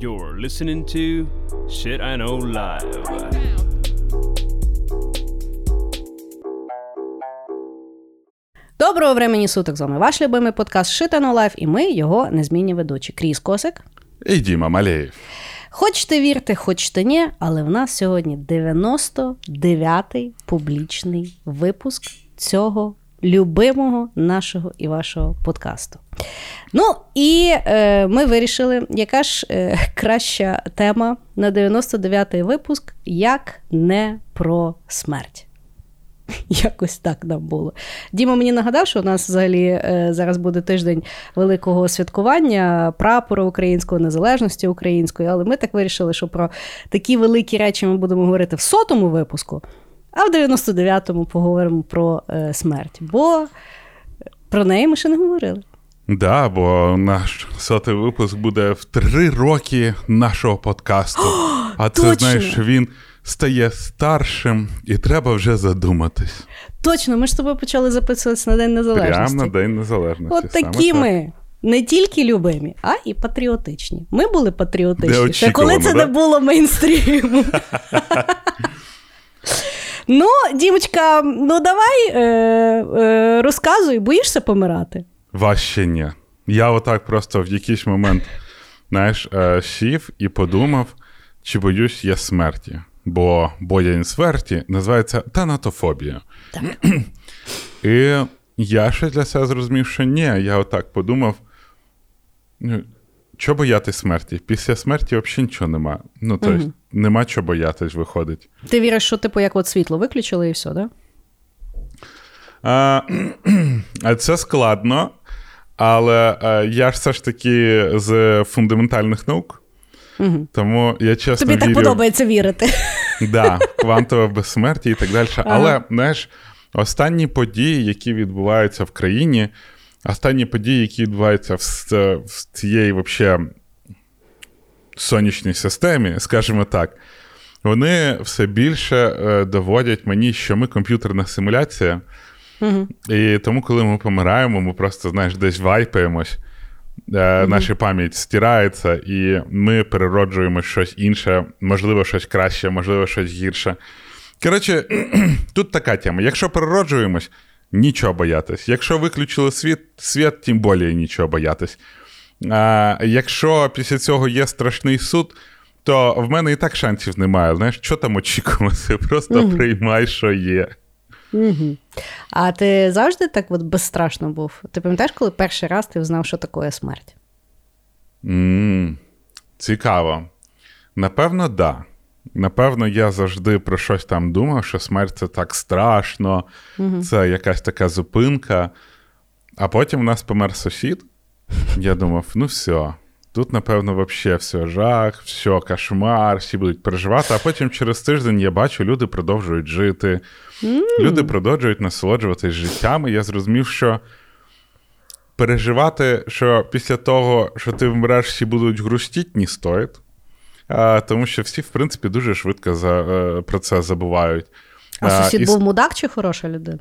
You're listening to Shit I Know Live. Доброго времені суток з вами ваш любимий подкаст Shit I Know Live і ми його незмінні ведучі. Кріс Косик. І Діма Малеєв. Хочете вірте, хочете ні, але в нас сьогодні 99-й публічний випуск цього любимого нашого і вашого подкасту. Ну і е, ми вирішили, яка ж е, краща тема на 99-й випуск, як не про смерть. Якось так нам було. Діма мені нагадав, що у нас взагалі е, зараз буде тиждень великого святкування прапора українського, незалежності української, але ми так вирішили, що про такі великі речі ми будемо говорити в сотому випуску, а в 99-му поговоримо про е, смерть. Бо про неї ми ще не говорили. Да, бо наш сотий випуск буде в три роки нашого подкасту. а це точно! знаєш, він стає старшим, і треба вже задуматись. Точно, ми ж з тобою почали записуватися на День Незалежності. Прямо на День Незалежності. От такі так. ми. Не тільки любимі, а і патріотичні. Ми були патріотичні. Ще коли це да? не було мейнстріму. ну, Дімочка, ну давай е, е, розказуй, боїшся помирати? Важче ні. Я отак просто в якийсь момент, знаєш, е, сів і подумав, чи боюсь я смерті. Бо боязнь смерті називається танатофобія. Так. І я ще для себе зрозумів, що ні, я отак подумав. Ну, що боятись смерті? Після смерті взагалі нічого нема. Ну, тобто, Мгм. Нема чого боятись, виходить. Ти віриш, що типу як от світло виключили і все, да? А, а це складно, але е, я ж все ж таки з фундаментальних наук, Угу. тому я чесно Тобі так подобається вірити. да, квантове безсмертя і так далі. Але, знаєш, останні події, які відбуваються в країні, останні події, які відбуваються в, в цієї вообще сонячній системі, скажімо так, вони все більше е, доводять мені, що ми комп'ютерна симуляція. Угу. І тому, коли ми помираємо, ми просто, знаєш, десь вайпаємось, е, наша пам'ять стирається, і ми перероджуємо щось інше, можливо, щось краще, можливо, щось гірше. Коротше, тут така тема. Якщо перероджуємось, нічого боятись. Якщо виключили світ, світ, тим більше нічого боятись. А, якщо після цього є страшний суд, то в мене і так шансів немає. Знаєш, що там очікувати? Просто приймай, що є. Угу. А ти завжди так от безстрашно був? Ти пам'ятаєш, коли перший раз ти знав, що таке смерть? м цікаво. Напевно, да. Напевно, я завжди про щось там думав, що смерть це так страшно, це якась така зупинка. А потім у нас помер сусід. Я думав, ну все, тут, напевно, взагалі все жах, все, кошмар, всі будуть переживати. А потім через тиждень я бачу, люди продовжують жити, люди продовжують насолоджуватись життям. І я зрозумів, що переживати, що після того, що ти вмреш, всі будуть грустіть, не стоїть. А, тому що всі, в принципі, дуже швидко за, е, про це забувають. А сусід і був мудак чи хороша людина?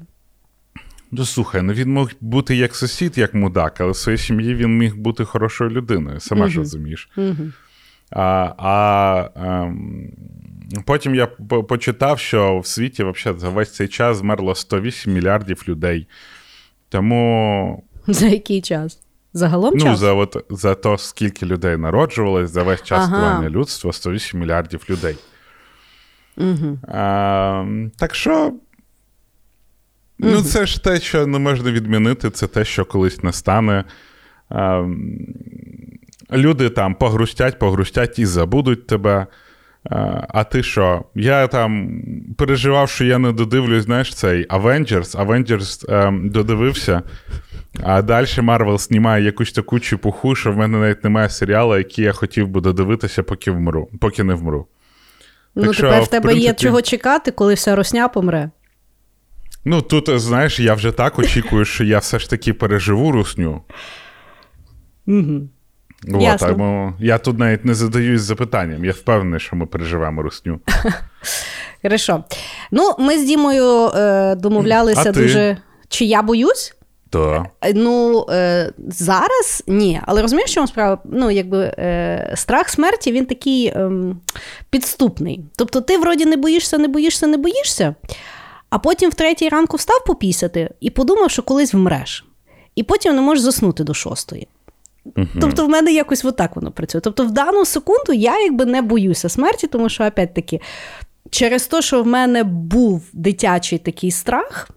Ну, слухай, ну він мог бути як сусід, як мудак, але в своїй сім'ї він міг бути хорошою людиною, сама ж розумієш. Угу. А, а ем, потім я почитав, що в світі взагалі за весь цей час змерло 108 мільярдів людей. Тому За який час? Загалом ну, час? за, от, за то, скільки людей народжувалось, за весь час Ага. існування людства 108 мільярдів людей. Угу. А, так що. Ну, це ж те, що не можна відмінити, це те, що колись настане. А, люди там погрустять, погрустять і забудуть тебе. А, а ти що? Я там переживав, що я не додивлюсь, знаєш, цей Avengers. Avengers ем, додивився. А далі Марвел знімає якусь таку чепуху, що в мене навіть немає серіалу, який я хотів би додивитися, поки вмру, поки не вмру. Ну, Так тепер в в тебе є чого чекати, коли вся росня помре. Ну, тут, знаєш, я вже так очікую, що я все ж таки переживу русню. Угу. От, Ясно. тому я тут навіть не задаюсь запитанням. Я впевнений, що ми переживемо русню. Хорошо. Ну, ми з Дімою е, домовлялися дуже. Чи я боюсь? То. Е, Ну, е, зараз ні. Але розумієш, що справа? Ну, якби е, страх смерті він такий е, підступний. Тобто, ти вроді не боїшся, не боїшся, не боїшся, а потім в третій ранку встав попісяти і подумав, що колись вмреш. І потім не можеш заснути до шостої. Тобто, в мене якось отак воно працює. Тобто, в дану секунду я якби не боюся смерті, тому що, опять-таки, через те, що в мене був дитячий такий страх.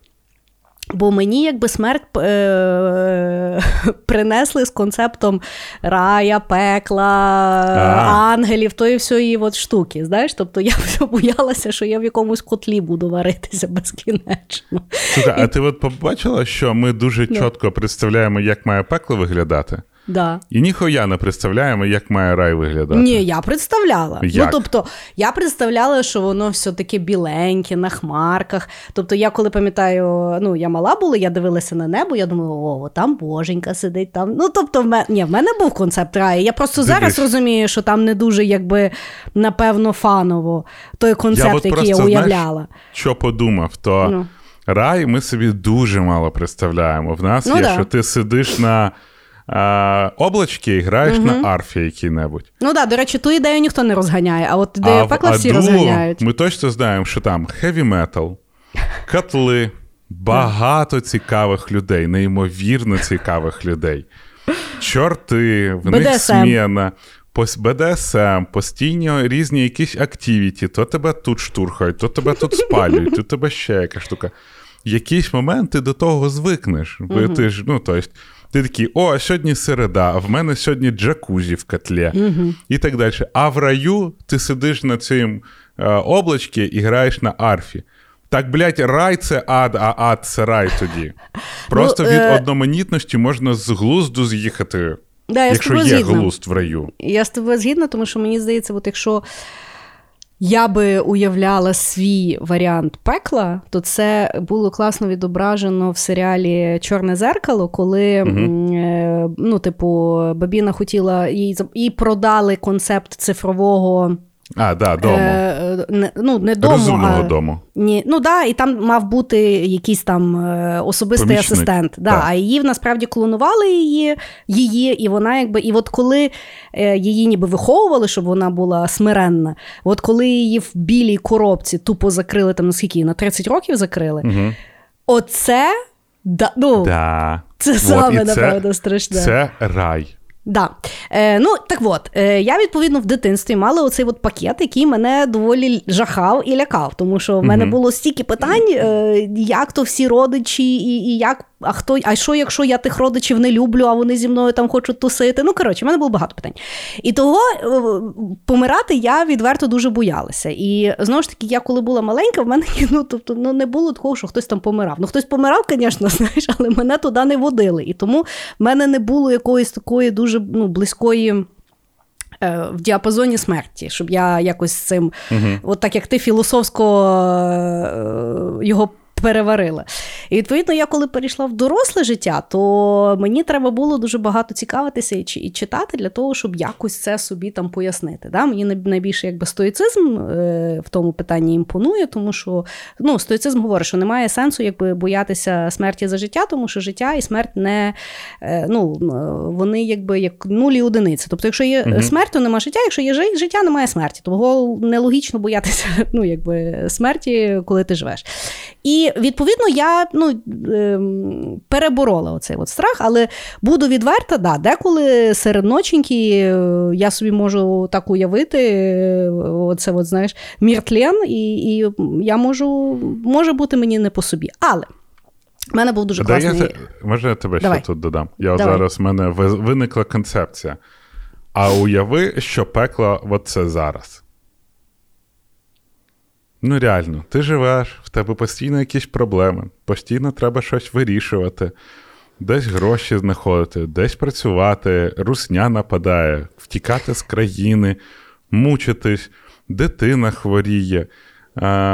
Бо мені якби смерть е- принесли з концептом рая, пекла, ангелів, тої всієї от штуки. Знаєш, тобто я все боялася, що я в якомусь котлі буду варитися безкінечно. Слухай, а ти от побачила, що ми дуже чітко представляємо, як має пекло виглядати? Да. І ніхуя не представляємо, як має рай виглядати. Ні, я представляла. Як? Ну, тобто, я представляла, що воно все таке біленьке, на хмарках. Тобто, я коли пам'ятаю, ну я мала була, я дивилася на небо, я думала, о, там боженька сидить там. Ну, тобто, в мене, ні, в мене був концепт раю. Я просто Дивись. зараз розумію, що там не дуже, якби, напевно, фаново той концепт, от який просто, я знаєш, уявляла. Що подумав, то Ну. рай ми собі дуже мало представляємо. В нас Ну, є, да. що ти сидиш на а, і граєш на арфі якій-небудь. Ну так, да, до речі, ту ідею ніхто не розганяє, а от ідею пекла всі аду розганяють. Ми точно знаємо, що там хеві метал, котли, багато цікавих людей, неймовірно цікавих людей. Чорти, в них сміна. БДСМ, постійно різні якісь активіті, то тебе тут штурхають, то тебе тут спалюють, то тебе ще яка штука. Момент ти до того звикнеш. Бо ти ж, ну, то есть, ти такий, о, а сьогодні середа, а в мене сьогодні джакузі в котлі. І так далі. А в раю ти сидиш на цим е, облачці і граєш на арфі. Так, блядь, рай це ад, а ад це рай тоді. Просто Ну, від е, одноманітності можна з глузду з'їхати, Да, я якщо є згідна. глузд в раю. Я з тобою згідна, тому що мені здається, от якщо я би уявляла свій варіант пекла, то це було класно відображено в серіалі Чорне зеркало, коли е, ну, типу, Бабіна хотіла їй їй продали концепт цифрового. А, да, дому. Е, не, ну, не дому, Розумного а, дому. Ні, ну да, і там мав бути якийсь там е, особистий Помічник, асистент. Да, так. а її насправді клонували її, її, і вона якби. І от коли е, її ніби виховували, щоб вона була смиренна, от коли її в білій коробці тупо закрили там наскільки на 30 років закрили, Угу. оце да, ну, Да. це От, саме, це- напевно, страшне. Це рай. Да. Е, ну, так от, е, я відповідно в дитинстві мала оцей от пакет, який мене доволі жахав і лякав, тому що в мене було стільки питань, е, як то всі родичі, і, і як, а хто, а що, якщо я тих родичів не люблю, а вони зі мною там хочуть тусити. Ну, коротше, в мене було багато питань. І того е, помирати я відверто дуже боялася. І знову ж таки, я коли була маленька, в мене ну, тобто, ну, не було такого, що хтось там помирав. Ну, хтось помирав, звісно, знаєш, але мене туди не водили. І тому в мене не було якоїсь такої дуже ну, близької. е, В діапазоні смерті, щоб я якось з цим, от так як ти філософсько е, його переварила. І відповідно, я коли перейшла в доросле життя, то мені треба було дуже багато цікавитися і, і читати для того, щоб якось це собі там пояснити. Да? Мені най- найбільше якби стоїцизм е, в тому питанні імпонує, тому що ну, стоїцизм говорить, що немає сенсу якби боятися смерті за життя, тому що життя і смерть не е, ну, е, вони якби як нулі одиниці. Тобто, якщо є Мгм. смерть, то немає життя, якщо є жи- життя, немає смерті. Того нелогічно боятися ну, якби, смерті, коли ти живеш. І відповідно я ну, ем, переборола оцей от страх, але буду відверта, да, деколи серед ноченьки е, я собі можу так уявити, е, оце, от, знаєш, міртлен, і, і я можу, може бути мені не по собі. Але в мене був дуже я, класний. те- може, я тебе Давай. ще тут додам. Я Давай. зараз в мене виникла концепція. А уяви, що пекло от це зараз. Ну, реально, ти живеш, в тебе постійно якісь проблеми, постійно треба щось вирішувати, десь гроші знаходити, десь працювати, русня нападає, втікати з країни, мучитись, дитина хворіє.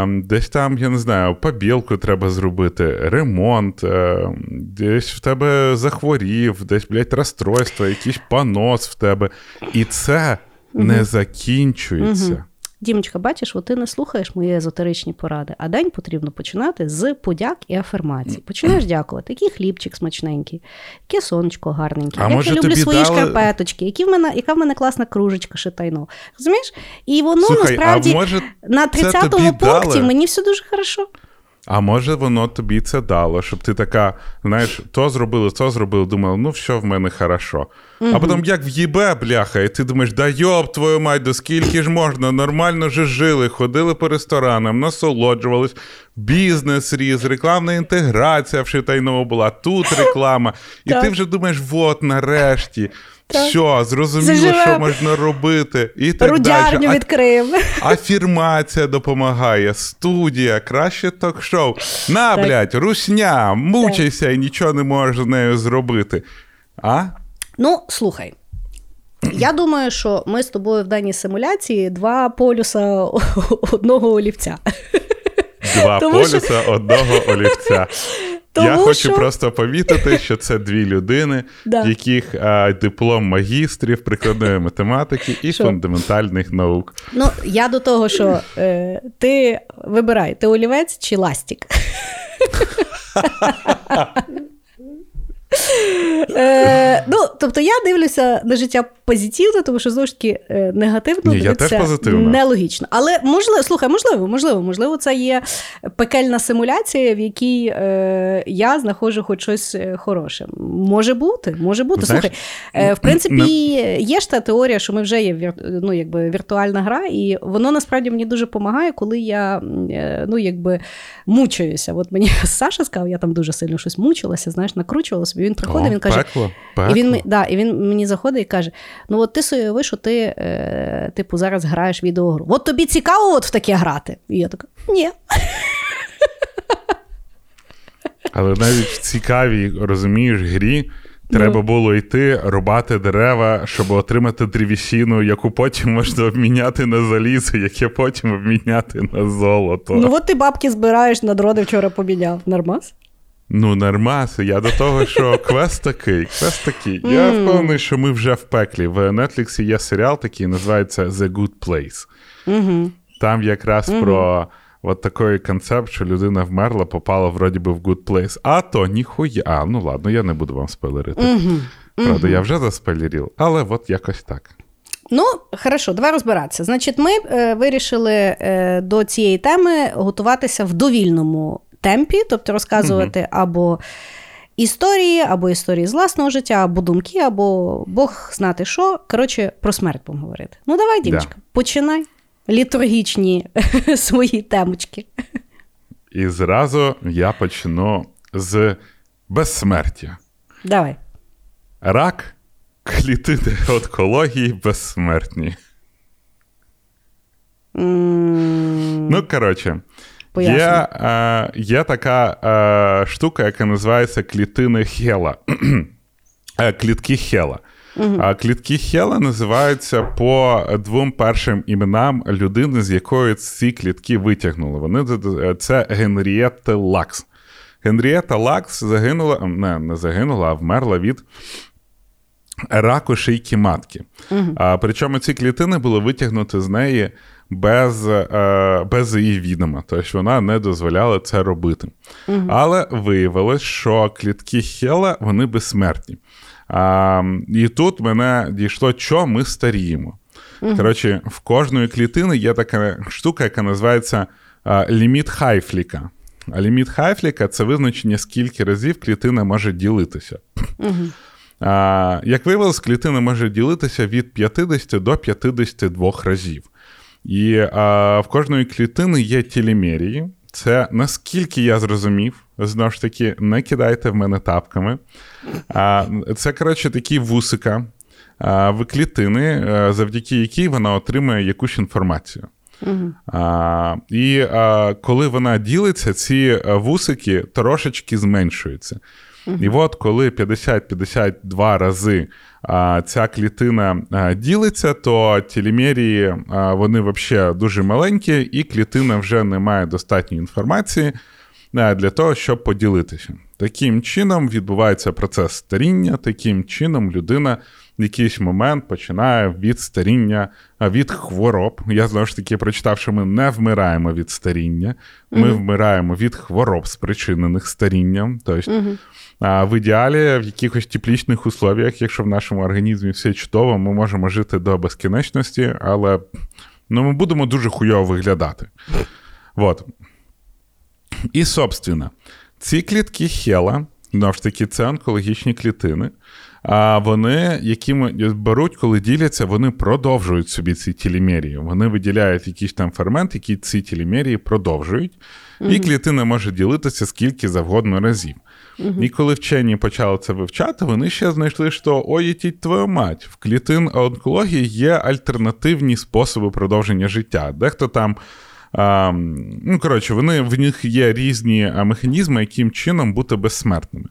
Десь там, я не знаю, побілку треба зробити, ремонт, е, десь в тебе захворів, десь, блядь, розстройство, якийсь понос в тебе. І це не закінчується. Дімочка, бачиш, от ти не слухаєш мої езотеричні поради, а день потрібно починати з подяк і афірмацій. Починаєш дякувати, який хлібчик смачненький, яке сонечко гарненьке, А як я люблю свої дали- шкарпеточки, які в мене, яка в мене класна кружечка шитайно. Розумієш? І воно Слухай, насправді може на це 30-му пункті дали? мені все дуже хорошо. А може воно тобі це дало, щоб ти така, знаєш, то зробили, то зробили, думала, ну все в мене хорошо. А потім як в'їбе, бляха, і ти думаєш, да йоб твою мать, до скільки ж можна, нормально же жили, ходили по ресторанам, насолоджувались, бізнес ріс, рекламна інтеграція в шитайному була, тут реклама. І ти вже думаєш, от нарешті. Так. Все, зрозуміло, Заживемо. що можна робити. І так Рудярню далі. А відкриємо. Афірмація допомагає, студія, краще ток-шоу. На, Так. блядь, русня, мучайся і нічого не можеш з нею зробити. А? Ну, слухай. Я думаю, що ми з тобою в даній симуляції два полюса одного олівця. Два Тому полюса що- одного олівця. Тому Я хочу що- просто помітити, що це дві людини, Да. в яких а, диплом магістрів прикладної математики і Що? фундаментальних наук. Ну, я до того, що е, ти вибирай, ти олівець чи ластик. Е, ну, тобто я дивлюся на життя позитивно, тому що знову ж таки е, негативно Ні, я теж позитивно. нелогічно. Але можливо, слухай, можливо, можливо, можливо, це є пекельна симуляція, в якій е, я знаходжу хоч щось е, хороше. Може бути, може бути. Знаєш, Слухай, е, в принципі, є ж та теорія, що ми вже є вір, ну, якби, віртуальна гра, і воно насправді мені дуже допомагає, коли я е, ну, якби, мучаюся. От мені Саша сказав, я там дуже сильно щось мучилася, знаєш, накручувала собі. Він приходить, О, він каже. пекло, І він, да, і він мені заходить і каже: Ну, от ти собі уяви, що ти, е, типу, зараз граєш відеогру. От тобі цікаво от в таке грати. І я така, ні. Але навіть в цікавій, розумієш, грі треба було йти, рубати дерева, щоб отримати древесину, яку потім можна обміняти на залізо, яке потім обміняти на золото. Ну, от ти бабки збираєш на дрони вчора поміняв. Нормас? Ну, нормас. Я до того, що квест такий, квест такий. Я впевнений, що ми вже в пеклі. В Netflix є серіал такий, називається The Good Place. Там якраз про от такий концепт, що людина вмерла, попала вроді би в Good Place. А то ніхуя. А, ну ладно, я не буду вам спойлерити. Правда, я вже заспойлерів, але от якось так. Ну, хорошо, давай розбиратися. Значить, ми е, вирішили е, до цієї теми готуватися в довільному темпі, тобто розказувати або історії, або історії з власного життя, або думки, або Бог знати що. Коротше, про смерть будемо говорити. Ну, давай, дівчинка, починай. Літургічні свої темочки. І зразу я почну з безсмертя. Давай. Рак клітини онкології безсмертні. М, Ну, коротше, Пояснюй. є, е, є така е, штука, яка називається клітини Хела. Е, Клітки Хела. А клітки HeLa називаються по двом першим іменам людини, з якої ці клітки витягнули. Вони це- це Генрієта Лакс. Генрієта Лакс загинула, не, не загинула, а вмерла від раку шийки матки. А, причому ці клітини були витягнуті з неї без, е, без її відома, тобто вона не дозволяла це робити. Але виявилось, що клітки HeLa вони безсмертні. А, і тут мене дійшло, що ми старіємо. Коротше, в кожної клітини є така штука, яка називається а, ліміт Хайфліка. А ліміт Хайфліка це визначення, скільки разів клітина може ділитися. А, як виявилось, клітина може ділитися від 50 до 52 разів. І а, в кожної клітини є телемерії. Це наскільки я зрозумів, знову ж таки, не кидайте в мене тапками. А, це, коротше, такі вусика а, в клітини, а, завдяки якій вона отримує якусь інформацію. А, і а, коли вона ділиться, ці вусики трошечки зменшуються. І от коли 50-52 рази ця клітина ділиться, то телемерії вони взагалі дуже маленькі, і клітина вже не має достатньої інформації для того, щоб поділитися. Таким чином відбувається процес старіння, таким чином людина в якийсь момент починає від старіння, від хвороб. Я знову ж таки прочитав, що ми не вмираємо від старіння, ми mm-hmm. вмираємо від хвороб, спричинених старінням. Тобто, mm-hmm. а в ідеалі в якихось теплічних условіях, якщо в нашому організмі все чудово, ми можемо жити до безкінечності, але ну, ми будемо дуже хуйово виглядати. Вот. І, собственно, ці клітки Хела, знову ж таки, це онкологічні клітини. А вони, які беруть, коли діляться, вони продовжують собі ці телемерії. Вони виділяють якийсь там фермент, який ці телемерії продовжують, mm і клітина може ділитися скільки завгодно разів. mm І коли вчені почали це вивчати, вони ще знайшли, що ой, твою мать, в клітин онкології є альтернативні способи продовження життя. Дехто там. А, ну, коротше, вони в них є різні механізми, яким чином бути безсмертними.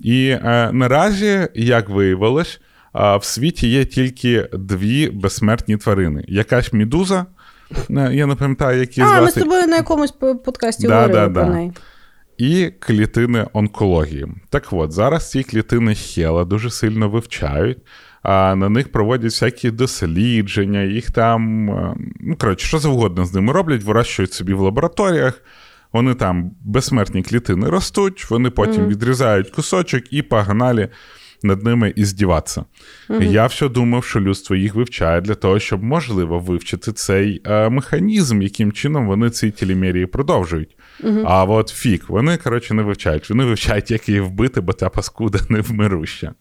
І е, наразі, як виявилось, е, в світі є тільки дві безсмертні тварини: якась мідуза. Е, я не пам'ятаю, які А, звати. ми з тобою на якомусь подкасті да, говорили да, про да. неї. І клітини онкології. Так от, зараз ці клітини Хела дуже сильно вивчають, а на них проводять всякі дослідження, їх там, е, ну, коротше, що завгодно з ними роблять, вирощують собі в лабораторіях. Вони там безсмертні клітини ростуть, вони потім mm-hmm. відрізають кусочок і погнали над ними і здіватися. Mm-hmm. Я все думав, що людство їх вивчає для того, щоб можливо вивчити цей е, механізм, яким чином вони ці телемерії продовжують. Mm-hmm. А от фік, вони, коротше, не вивчають. Вони вивчають, як її вбити, бо ця паскуда не вмируща.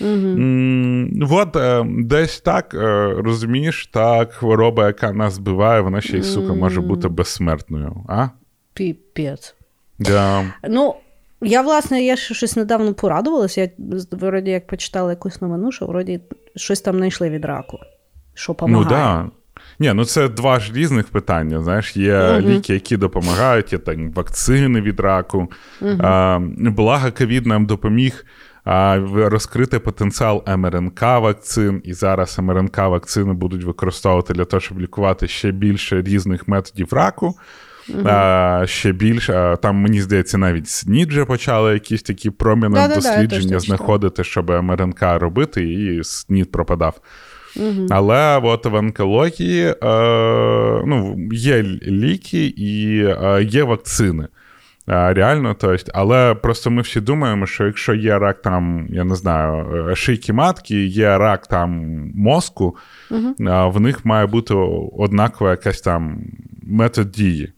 Mm-hmm. От е, десь так, е, розумієш, так, хвороба, яка нас збиває, вона ще й сука може бути безсмертною. а? Піпець. Да. Ну, я, власне, я ще щось недавно порадувалася. Я вроді як почитала якусь новину, що вроді щось там знайшли від раку, що допомагає. Ну, да. Ні, ну це два ж різних питання. Знаєш, є uh-huh. ліки, які допомагають, є там вакцини від раку. Uh-huh. А, Благо, ковід нам допоміг а, розкрити потенціал МРНК вакцин, і зараз МРНК вакцини будуть використовувати для того, щоб лікувати ще більше різних методів раку. А, Ще більше, там, мені здається, навіть СНІД вже почали якісь такі проміни дослідження знаходити, щоб МРНК робити, і СНІД пропадав. Uh-huh. Але от в онкології е, ну, є ліки і е, є вакцини. Е, реально, то есть, але просто ми всі думаємо, що якщо є рак там, я не знаю, шийки матки, є рак там мозку, uh-huh. в них має бути однакова якась там метод дії.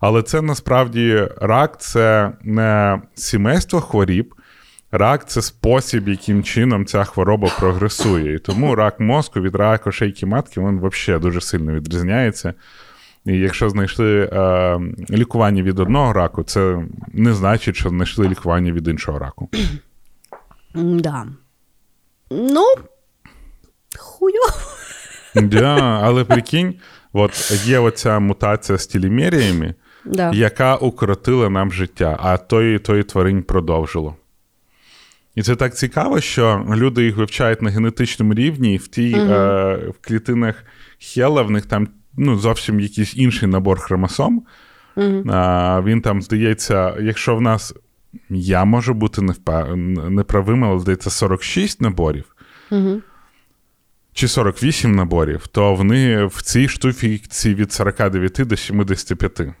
Але це насправді рак це не сімейство хворіб, рак це спосіб, яким чином ця хвороба прогресує. І тому рак мозку від раку шейки матки він взагалі дуже сильно відрізняється. І якщо знайшли е, лікування від одного раку, це не значить, що знайшли лікування від іншого раку. Да. Ну, хуйо. Да, але прикинь, от є оця мутація з телемеріями, да. яка укоротила нам життя, а тої тої тварин продовжило. І це так цікаво, що люди їх вивчають на генетичному рівні, і в тій угу. е, в клітинах Хела в них там ну, зовсім якийсь інший набор хромосом. Угу. А, Він там, здається, якщо в нас я можу бути неправим, але здається, 46 наборів. Угу. Чи 48 наборів, то вони в цій штуці від 49 до 75. Угу.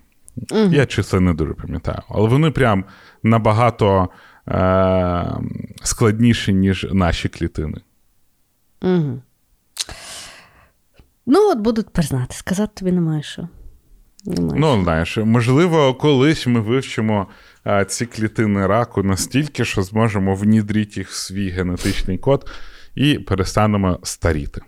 Я числа не дуже пам'ятаю. Але вони прям набагато е- складніші, ніж наші клітини. Угу. Ну, от будуть признати, сказати тобі немає що. Немає ну, знаєш, можливо, колись ми вивчимо а, ці клітини раку настільки, що зможемо внідрити їх в свій генетичний код і перестанемо старіти.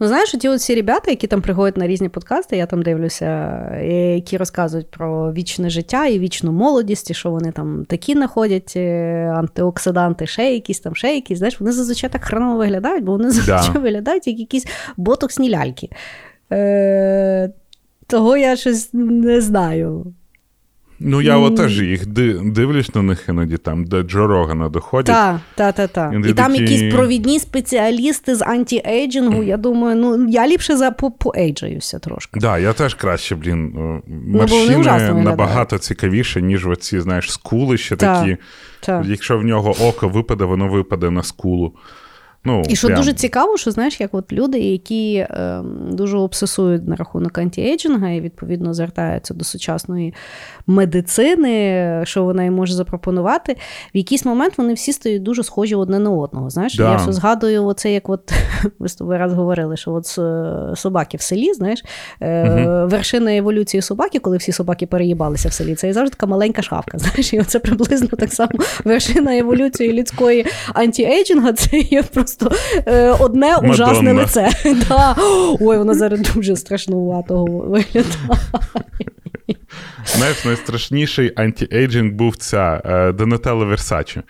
Ну, знаєш, ті оці ребята, які там приходять на різні подкасти, я там дивлюся, е, які розказують про вічне життя і вічну молодість, і що вони там такі знаходять е, антиоксиданти, ще якісь там, ще якісь. Знаєш, вони зазвичай так хреново виглядають, бо вони зазвичай да. виглядають як якісь ботоксні ляльки. Е, Того я щось не знаю. Ну, я от теж їх дивлюсь на них іноді там, де Джо Рогана доходять. Так, так, так. Та. І, і там такі... якісь провідні спеціалісти з анті-ейджингу. Я думаю, ну я ліпше за поейджаюся трошки. Так, да, я теж краще, блін. Морщини ну, набагато цікавіше, ніж оці, знаєш, скули ще та, такі. Та. Якщо в нього око випаде, воно випаде на скулу. Ну, І що прям. дуже цікаво, що знаєш, як от люди, які е, дуже обсесують на рахунок антіейджинга і відповідно звертаються до сучасної медицини, що вона їм може запропонувати, в якийсь момент вони всі стають дуже схожі одне на одного. Знаєш, Да. я все згадую, оце як от ми з тобою раз говорили, що от собаки в селі, знаєш, е, вершина еволюції собаки, коли всі собаки переїбалися в селі, це завжди така маленька шавка. Знаєш, і це приблизно так само вершина еволюції людської антіейджинга, це є просто е, одне ужасне лице. Да. Ой, воно зараз дуже страшнувато виглядає. Знаєш, найстрашніший антиейджинг був ця е, Донателла Версачі.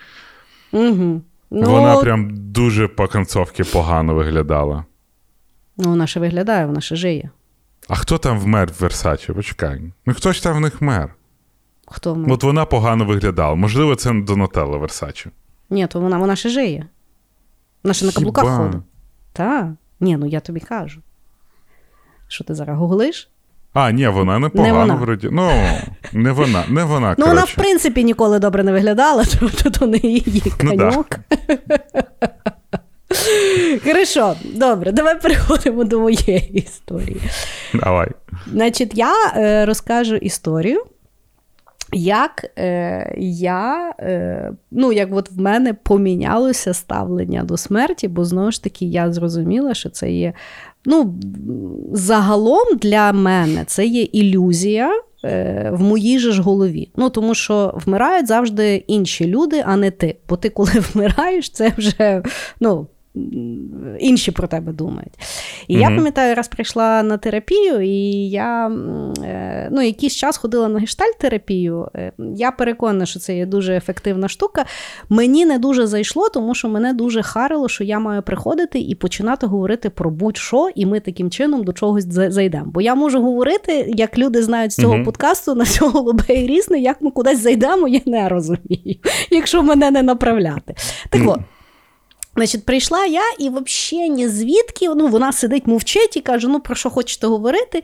Угу. Ну, Вона прям дуже по концовці погано виглядала. ну, вона ще виглядає, вона ще жиє. А хто там вмер в Версачі? Почекай. Ну хто ж там в них вмер? Хто вона? От вона погано виглядала. Можливо, це Донателла Версачі. Ні, то вона, вона ще жиє. Вона ще на каблуках Хіба? ходить. Так. Ні, ну я тобі кажу. Що ти зараз гуглиш? А, ні, вона не погано вроді. Ну, не вона, не вона. Ну, вона, в принципі, ніколи добре не виглядала, тобто то не її Ну, Хорошо, добре, давай переходимо до моєї історії. Давай. Значить, я е, розкажу історію, як е, я, е, ну, як от в мене помінялося ставлення до смерті, бо знову ж таки я зрозуміла, що це є. Ну, загалом для мене це є ілюзія. е, В моїй же ж голові. Ну, тому що вмирають завжди інші люди, а не ти. Бо ти, коли вмираєш, це вже ну, інші про тебе думають. І я пам'ятаю, раз прийшла на терапію, і я е, ну, якийсь час ходила на гештальт-терапію. Е, Я переконана, що це є дуже ефективна штука. Мені не дуже зайшло, тому що мене дуже харило, що я маю приходити і починати говорити про будь-що, і ми таким чином до чогось зайдемо. Бо я можу говорити, як люди знають з цього Мгм. подкасту на цього голубе і різне, як ми кудись зайдемо, я не розумію, якщо мене не направляти. Так от. Значить, прийшла я і взагалі ні звідки, ну, вона сидить, мовчить і каже: ну, про що хочете говорити?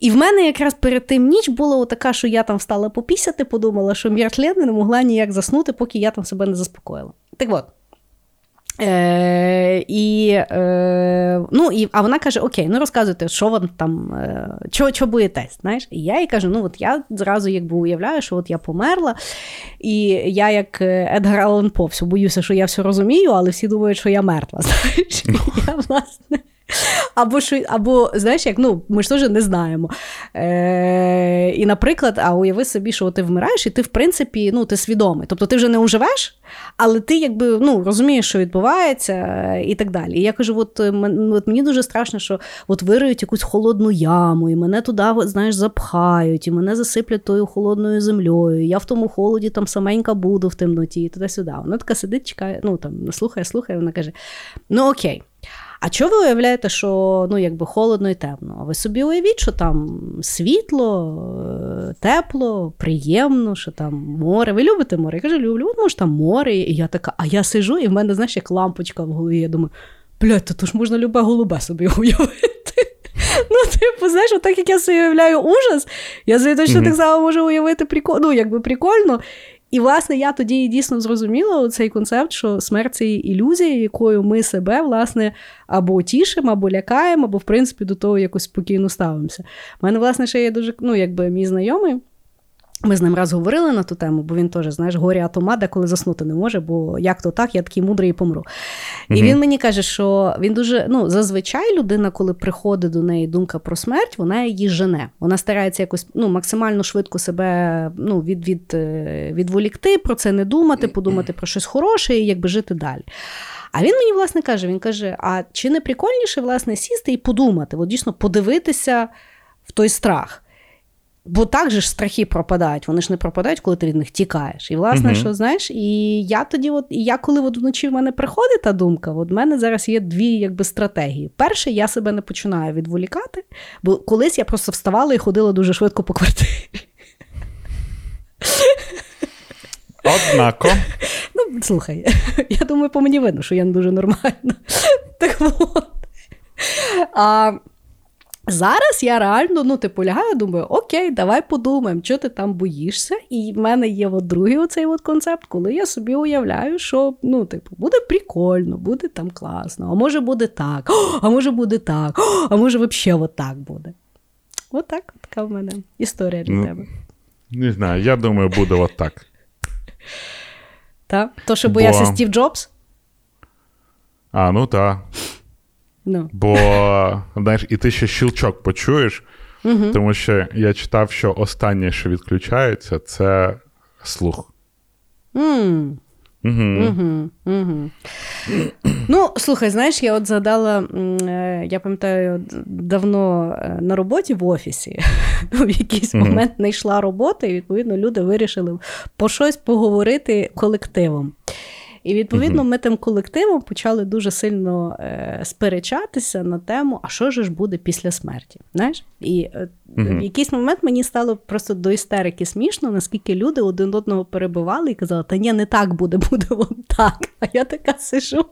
І в мене якраз перед тим ніч була така, що я там встала попісяти, подумала, що м'ятлен не могла ніяк заснути, поки я там себе не заспокоїла. Так от. Е, і, е, ну, і, а вона каже: Окей, ну розказуйте, що вам там, е, чого, чого боїтесь? Знаєш? І я їй кажу: ну от я зразу якби уявляю, що от я померла, і я, як е, Едгар Аллен По, все боюся, що я все розумію, але всі думають, що я мертва. Знаєш? Я, власне. Або, або знаєш, як ну, ми ж теж не знаємо. Е, І, наприклад, а уяви собі, що ти вмираєш, і ти, в принципі, ну, ти свідомий. Тобто ти вже не уживеш, але ти якби ну, розумієш, що відбувається, е, і так далі. І я кажу: от, е, от мені дуже страшно, що от вириють якусь холодну яму, і мене туди, знаєш, запхають, і мене засиплять тою холодною землею. Я в тому холоді там саменька буду в темноті, і туди-сюди. Вона така сидить, чекає, ну там слухає, слухає, вона каже: Ну окей. А чого ви уявляєте, що ну, якби холодно і темно? А ви собі уявіть, що там світло, е, тепло, приємно, що там море. Ви любите море? Я кажу, люблю, от може там море. І я така, а я сижу, і в мене, знаєш, як лампочка в голові. Я думаю, блядь, то ж можна любе голубе собі уявити. Ну, типу, знаєш, отак як я собі уявляю ужас, я собі точно так само можу уявити прикол, ну, якби прикольно. І, власне, я тоді дійсно зрозуміла цей концепт, що смерть це ілюзія, якою ми себе, власне, або тішимо, або лякаємо, або, в принципі, до того якось спокійно ставимося. У мене, власне, ще є дуже, ну, якби мій знайомий. Ми з ним раз говорили на ту тему, бо він теж, знаєш, горі атома, деколи заснути не може, бо як то так, я такий мудрий і помру. І він мені каже, що він дуже ну, зазвичай людина, коли приходить до неї думка про смерть, вона її жене. Вона старається якось ну, максимально швидко себе ну, від, від, е, відволікти, про це не думати, подумати про щось хороше і якби жити далі. А він мені, власне, каже: він каже: а чи не прикольніше, власне, сісти і подумати, от дійсно подивитися в той страх. Бо так же ж страхи пропадають, вони ж не пропадають, коли ти від них тікаєш. І власне, Мгм. що знаєш, і я тоді, от і я коли от вночі в мене приходить та думка, от в мене зараз є дві якби стратегії. Перше, я себе не починаю відволікати, бо колись я просто вставала і ходила дуже швидко по квартирі. Однако, Ну, слухай, я думаю, по мені видно, що я не дуже нормальна. Так от. А, Зараз я реально, ну, типу, лягаю, думаю, окей, давай подумаємо, що ти там боїшся. І в мене є от другий оцей от концепт, коли я собі уявляю, що ну, типу, буде прикольно, буде там класно, а може буде так, а може буде так, а може взагалі от так буде. От так, така в мене історія для Ну, тебе. Не знаю, я думаю, буде от так. Та? То, що боявся Бо- Стів Джобс? А, ну так. Ну. Бо, знаєш, і ти ще щелчок почуєш, тому що я читав, що останнє, що відключається, це слух. Угу. Угу, угу. Ну, слухай, знаєш, я от згадала, е, я пам'ятаю, давно е, на роботі в офісі в якийсь момент не йшла робота, і відповідно люди вирішили по щось поговорити колективом. І відповідно ми тим колективом почали дуже сильно е, сперечатися на тему, а що ж буде після смерті. Знаєш? І е, в якийсь момент мені стало просто до істерики смішно, наскільки люди один одного перебивали і казали, та ні, не так буде, буде от так. А я така сижу,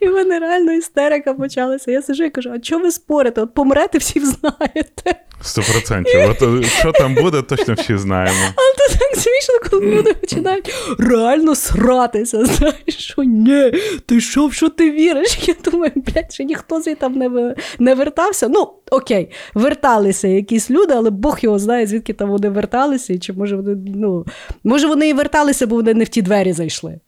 і в мене реально істерика почалася. Я сижу і кажу, а чого ви спорите? От помрете, всі знаєте. Сто процентів. От е, що там буде, точно всі знаємо. Але це так смішно, коли люди починають реально сратися. Знаєш, що ні, ти що, в що ти віриш? Я думаю, блядь, що ніхто звідти там не, не вертався. Ну, окей, верталися якісь люди, але Бог його знає, звідки там вони верталися, і чи може вони, ну, може вони і верталися, бо вони не в ті двері зайшли.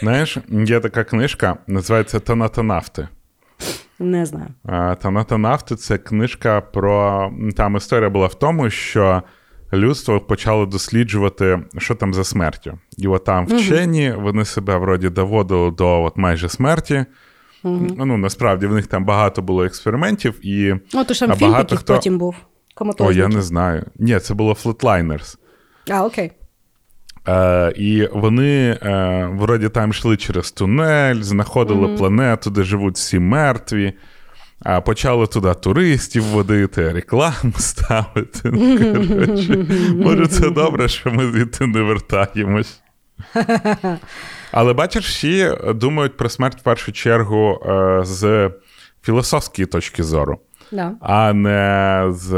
Знаєш, є така книжка, називається Танатонафти. Не знаю. А, Танатонафти це книжка про. Там історія була в тому, що людство почало досліджувати, що там за смертю. І от там вчені, вони себе вроді доводили до от майже смерті. Ну, насправді в них там багато було експериментів, і Ну, то ж там фільм хто- потім був. О, я не знаю. Ні, це було Flatliners. А, окей. Е, і вони е, вроді там йшли через тунель, знаходили планету, де живуть всі мертві. А почали туди туристів водити, рекламу ставити. Ну, коротше, може, це добре, що ми звідти не вертаємось. Але бачиш, всі думають про смерть в першу чергу е, з філософської точки зору, Да. а не з.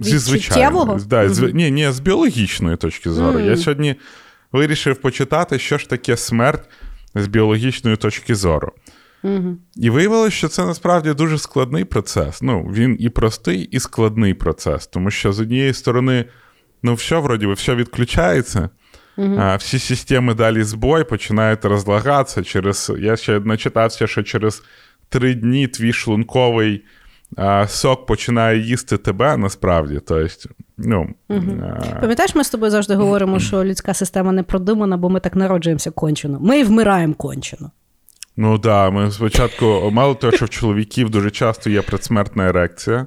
Зі звичайної. Да, з, ні, ні, з біологічної точки зору. Мгм. Я сьогодні вирішив почитати, що ж таке смерть з біологічної точки зору. Угу. І виявилося, що це насправді дуже складний процес. Ну, він і простий, і складний процес. Тому що з однієї сторони, ну, все, вроді би, все відключається, а всі системи далі збой починають розлагатися через. Я ще начитався, що через три дні твій шлунковий а, сок починає їсти тебе насправді. Тобто, ну, а, Пам'ятаєш, ми з тобою завжди говоримо, що людська система не продумана, бо ми так народжуємося кончено. Ми і вмираємо кончено. Ну так, да, ми спочатку, мало того, що в чоловіків дуже часто є предсмертна ерекція.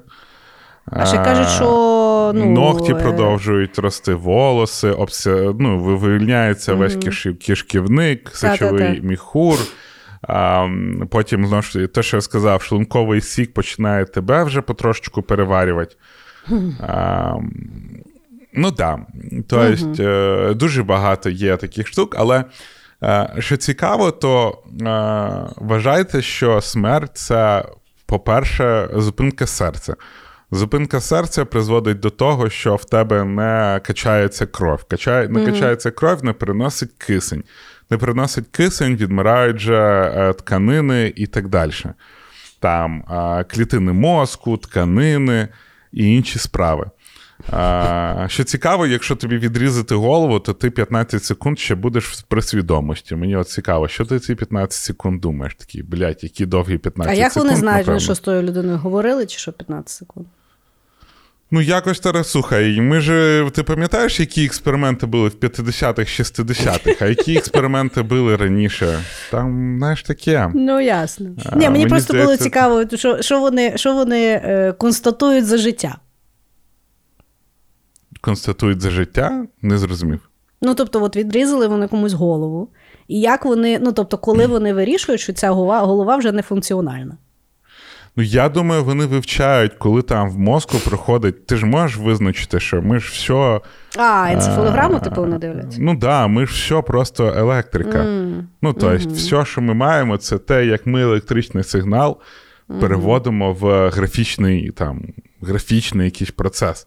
А ще кажуть, що ну, Ногті е, продовжують рости, волоси, обся... ну, ви- вивільняється весь киш... кишківник, сечовий міхур. А, потім, знову ж те, що я сказав, шлунковий сік починає тебе вже потрошечку переварювати. А, ну так. Да. Тобто, е, дуже багато є таких штук, але е, що цікаво, то е, вважайте, що смерть це, по-перше, зупинка серця. Зупинка серця призводить до того, що в тебе не качається кров. Качає, не качається кров, не переносить кисень. Не переносить кисень, відмирають же е, тканини і так далі. Там е, клітини мозку, тканини і інші справи. Що цікаво, якщо тобі відрізати голову, то ти 15 секунд ще будеш при свідомості. Мені от цікаво, що ти ці 15 секунд думаєш? Такі, блядь, які довгі 15 А секунд. як вони знають, напевно. що з тою людиною говорили, чи що 15 секунд? Ну, якось зараз слухай, ми ж ти пам'ятаєш, які експерименти були в 50-х, 60-х, а які експерименти були раніше? Там, знаєш, таке. Ну, ясно. А, Ні, мені, мені просто було цікаво, що, що вони, що вони е, констатують за життя. Констатують за життя, не зрозумів. Ну, тобто, от відрізали вони комусь голову. І як вони, ну тобто, коли вони вирішують, що ця голова вже не функціональна. Ну, я думаю, вони вивчають, коли там в мозку проходить. Ти ж можеш визначити, що ми ж все. А, енцефалограму, типу, вони дивляться. Ну так, да, ми ж все просто електрика. М. Ну, тобто, все, що ми маємо, це те, як ми електричний сигнал угу. переводимо в графічний там, графічний якийсь процес.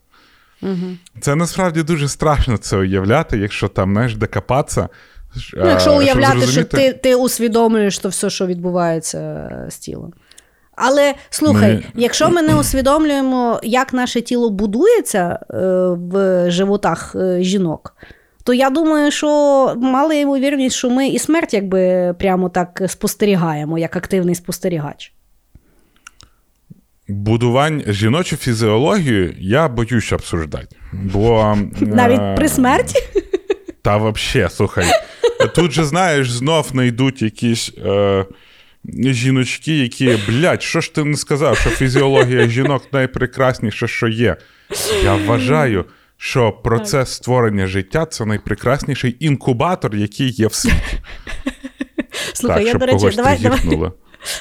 Угу. Це насправді дуже страшно це уявляти, якщо там знаєш, докопатися. Ну, Якщо уявляти, що ти ти усвідомлюєш то все, що відбувається з тілом. Але слухай, ми... якщо ми не усвідомлюємо, як наше тіло будується е, в животах е, жінок, то я думаю, що мала ймовірність, що ми і смерть якби прямо так спостерігаємо, як активний спостерігач. Будувань жіночу фізіологію я боюсь обсуждати. Бо, Навіть е... при смерті? Та взагалі, слухай. Тут же, знаєш, знов знайдуть якісь. Е жіночки, які, блядь, що ж ти не сказав, що фізіологія жінок найпрекрасніше, що є. Я вважаю, що процес створення життя це найпрекрасніший інкубатор, який є в світі. Слухай, так, я, до речі, давай, давай,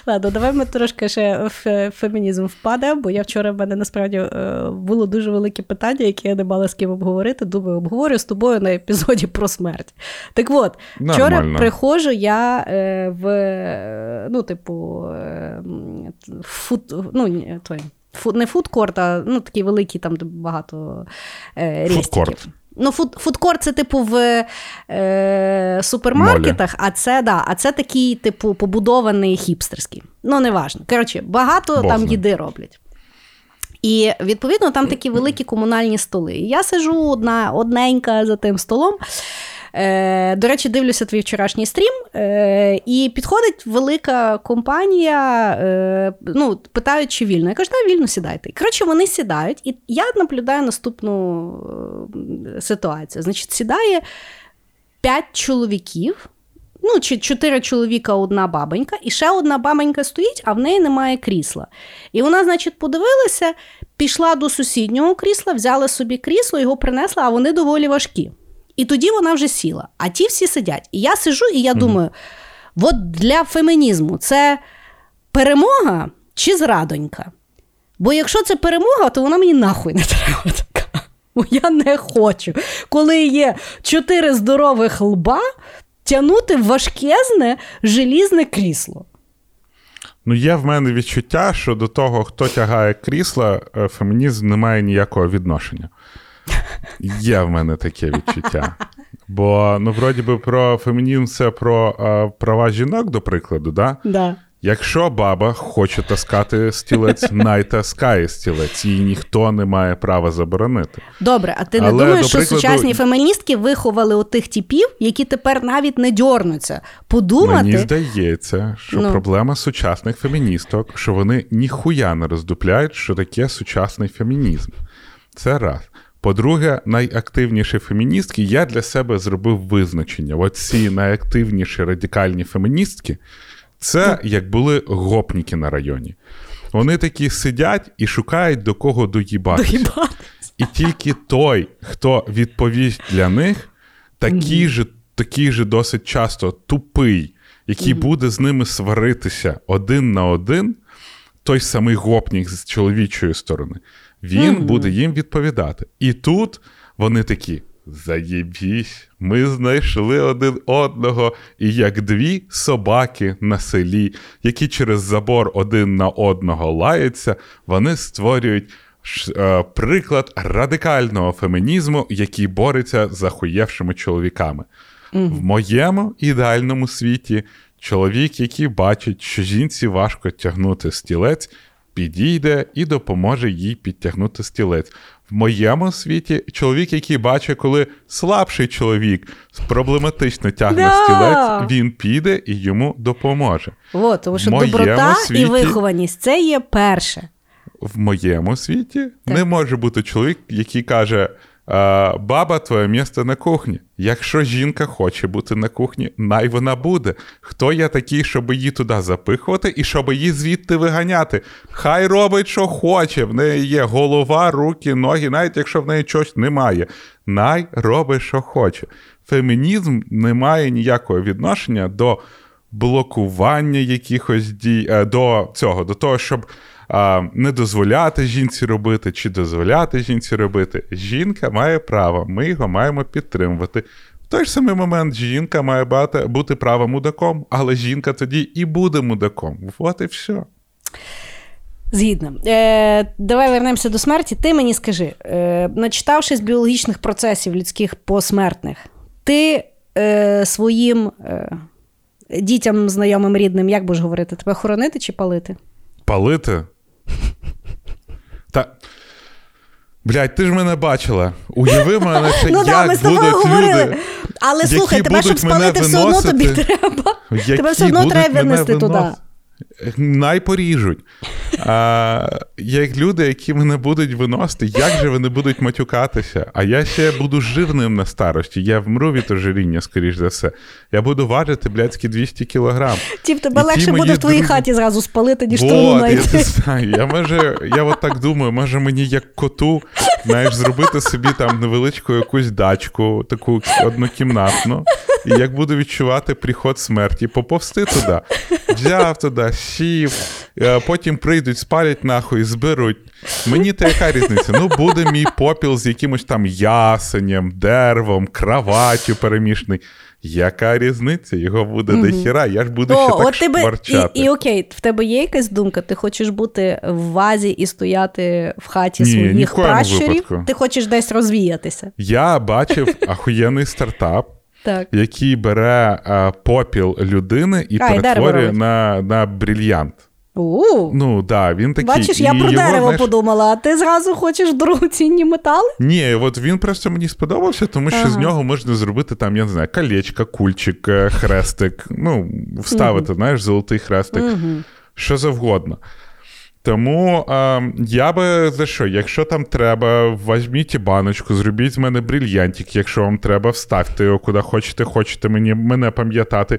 Ладно, давай ми трошки ще в фемінізм впадемо, бо я вчора в мене насправді е, було дуже велике питання, яке я не мала з ким обговорити. Думаю, обговорю з тобою на епізоді про смерть. Так от, Нормально. вчора приходжу я е, в, ну, типу, е, food, ну, той, food, не фудкорт, а ну, такий великий, там багато е, рестиків. Ну, food, фудкорт це, типу, в е, супермаркетах, а це да, а це такий, типу, побудований хіпстерський. Ну, неважно. Коротше, багато Босне. там їди роблять. І відповідно там такі великі комунальні столи. І я сижу одна, одненька за тим столом. Е, До речі, дивлюся твій вчорашній стрім, е, і підходить велика компанія, е, ну, питають, чи вільно. Я кажу, да, вільно сідайте. Коротше, вони сідають, і я наблюдаю наступну е, ситуацію. Значить, сідає п'ять чоловіків. Ну, чи чотири чоловіка, одна бабонька, і ще одна бабонька стоїть, а в неї немає крісла. І вона, значить, подивилася, пішла до сусіднього крісла, взяла собі крісло, його принесла, а вони доволі важкі. І тоді вона вже сіла. А ті всі сидять. І я сижу, і я думаю: от для фемінізму це перемога чи зрадонька? Бо якщо це перемога, то вона мені нахуй не треба така. Бо я не хочу, коли є чотири здорових лба, тягнути важкезне желізне крісло. Ну, є в мене відчуття, що до того, хто тягає крісла, е, фемінізм не має ніякого відношення. Є в мене таке відчуття. Бо, ну, вроді би, про фемінізм це про а, права жінок, до прикладу, да? Да. Якщо баба хоче таскати стілець, найтаскає стілець, її ніхто не має права заборонити. Добре, а ти не Але, думаєш, що прикладу... сучасні феміністки виховали отих типів, які тепер навіть не дьорнуться? Подумати... Мені здається, що ну. проблема сучасних феміністок, що вони ніхуя не роздупляють, що таке сучасний фемінізм. Це раз. По-друге, найактивніші феміністки я для себе зробив визначення. Оці найактивніші радикальні феміністки це як були гопніки на районі. Вони такі сидять і шукають до кого доїбатися. І тільки той, хто відповість для них, такий же такий же досить часто тупий, який буде з ними сваритися один на один, той самий гопнік з чоловічої сторони він mm-hmm. буде їм відповідати. І тут вони такі: заєбісь, ми знайшли один одного, і як дві собаки на селі, які через забор один на одного лаються, вони створюють. Е, приклад радикального фемінізму, який бореться з ахуєвшими чоловіками. Mm-hmm. В моєму ідеальному світі чоловік, який бачить, що жінці важко тягнути стілець, підійде і допоможе їй підтягнути стілець. В моєму світі чоловік, який бачить, коли слабший чоловік проблематично тягне да. стілець, він піде і йому допоможе. О, тому що доброта світі... і вихованість це є перше. В моєму світі так. не може бути чоловік, який каже: Баба, твоє місце на кухні. Якщо жінка хоче бути на кухні, най вона буде. Хто я такий, щоб її туди запихувати і щоб її звідти виганяти? Хай робить, що хоче. В неї є голова, руки, ноги, навіть якщо в неї чогось немає. Най робить, що хоче. Фемінізм не має ніякого відношення до блокування якихось дій, е, до цього, до того, щоб а, не дозволяти жінці робити чи дозволяти жінці робити. Жінка має право, ми його маємо підтримувати. В той ж самий момент жінка має бути правим мудаком, але жінка тоді і буде мудаком. От і все. Згідно. Е, Давай вернемося до смерті. Ти мені скажи, е, начитавшись біологічних процесів людських посмертних, ти е, своїм е, дітям, знайомим, рідним, як будеш говорити, тебе хоронити чи палити? Палити? Та. Блядь, ти ж мене бачила. Уяви мене, що Ну да, ми як з тобою будуть говорили. люди. Але які слухай, тебе, щоб будуть мене спалити, все одно тобі треба. Які Тебе все одно будуть треба мене віднести туди. Виносити. Най поріжуть. А, як люди, які мене будуть виносити, як же вони будуть матюкатися? А я ще буду жирним на старості. Я вмру від ожиріння, скоріш за все. Я буду важити блядські 200 кілограм. Тіп, тебе легше буде в твоїй друзі- хаті зразу спалити, ніж Вот, я не знаю. Я може, я от так думаю, може мені як коту, знаєш, зробити собі там невеличку якусь дачку, таку однокімнатну. І як буду відчувати приход смерті, поповсти туди, взяв туди, сів, е, потім прийдуть, спалять нахуй, зберуть. Мені то яка різниця? Ну, буде мій попіл з якимось там ясенем, деревом, кроваттю перемішаний. Яка різниця? Його буде до хіра, я ж буду ще О, так от тебе, шкварчати. і, і окей, в тебе є якась думка? Ти хочеш бути в вазі і стояти в хаті ні своїх пращурів? випадку. Ти хочеш десь розвіятися? Я бачив ахуєнний стартап, Так. який бере а, попіл людини і А, перетворює на, на брильянт. У, Ну да, він такий. Бачиш, я і про його, дерево знаєш, подумала, а ти зразу хочеш дорогоцінні метали? Ні, от він просто мені сподобався, тому що Ага. з нього можна зробити там, я не знаю, колечко, кульчик, е, хрестик. Ну, вставити, знаєш, золотий хрестик, що завгодно. Тому е, я би за що, якщо там треба, візьміть баночку, зробіть з мене брільянтик, якщо вам треба, вставте його куди хочете, хочете мені, мене пам'ятати.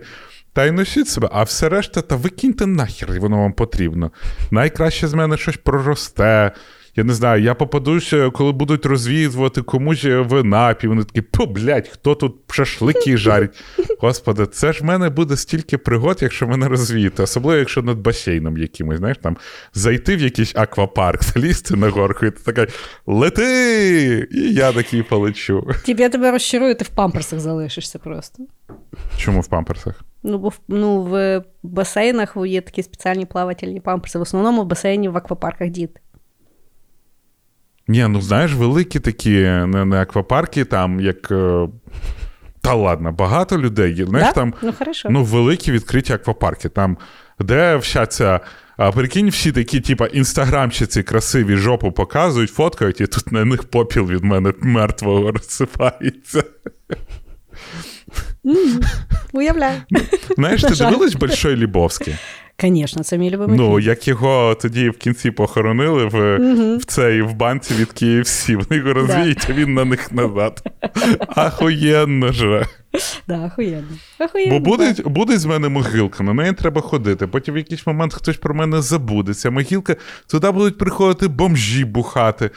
Та й носіть себе, а все решта, та викиньте нахер, воно вам потрібно. Найкраще з мене щось проросте. Я не знаю, я попадуся, коли будуть розвідувати комусь в напі, вони такі, то, блядь, хто тут шашлики жарить. Господи, це ж в мене буде стільки пригод, якщо мене розвіяти, особливо якщо над басейном якимось, знаєш, там зайти в якийсь аквапарк, залізти на горку, і ти така лети! І я такий полечу. Тіп, я тебе розчарую, ти в памперсах залишишся просто. Чому в памперсах? Ну, бо в- ну, в басейнах є такі спеціальні плавательні памперси. В основному в басейні в аквапарках діти. Ні, ну знаєш, великі такі не, не аквапарки, там як. е, Та ладно, багато людей є. Знаєш, Да? там Ну, ну, великі відкриті аквапарки, там, де вся ця. А прикинь, всі такі, типа, інстаграмщиці красиві жопу показують, фоткають, і тут на них попіл від мене мертвого розсипається. Уявляю. Знаєш, ти дивилась Большой Лібовський? Звісно, це мій любимий Ну, фільм. як його тоді в кінці похоронили в, в цей в банці від KFC. Вони його розвіють, а він на них назад. Ахуєнно же. Да, охуєнно. Охуєнно. Бо буде, буде з мене могилка, на неї треба ходити. Потім в якийсь момент хтось про мене забуде. Ця могилка, туди будуть приходити бомжі бухати.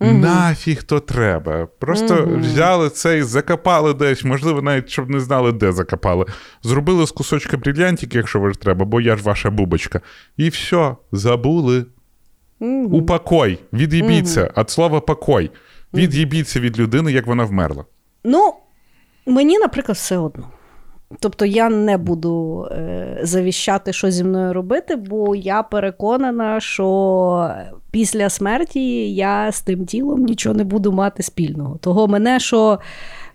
Нафіг то треба. Просто взяли це і закопали десь, можливо, навіть щоб не знали, де закопали. Зробили з кусочка брілянтики, якщо ви ж треба, бо я ж ваша бубочка. І все, забули. Упокой, від'їбіться, від слова покой. Від'їбіться від людини, як вона вмерла. Ну, мені, наприклад, все одно. Тобто я не буду е, завіщати, що зі мною робити, бо я переконана, що після смерті я з тим тілом нічого не буду мати спільного. Того мене що.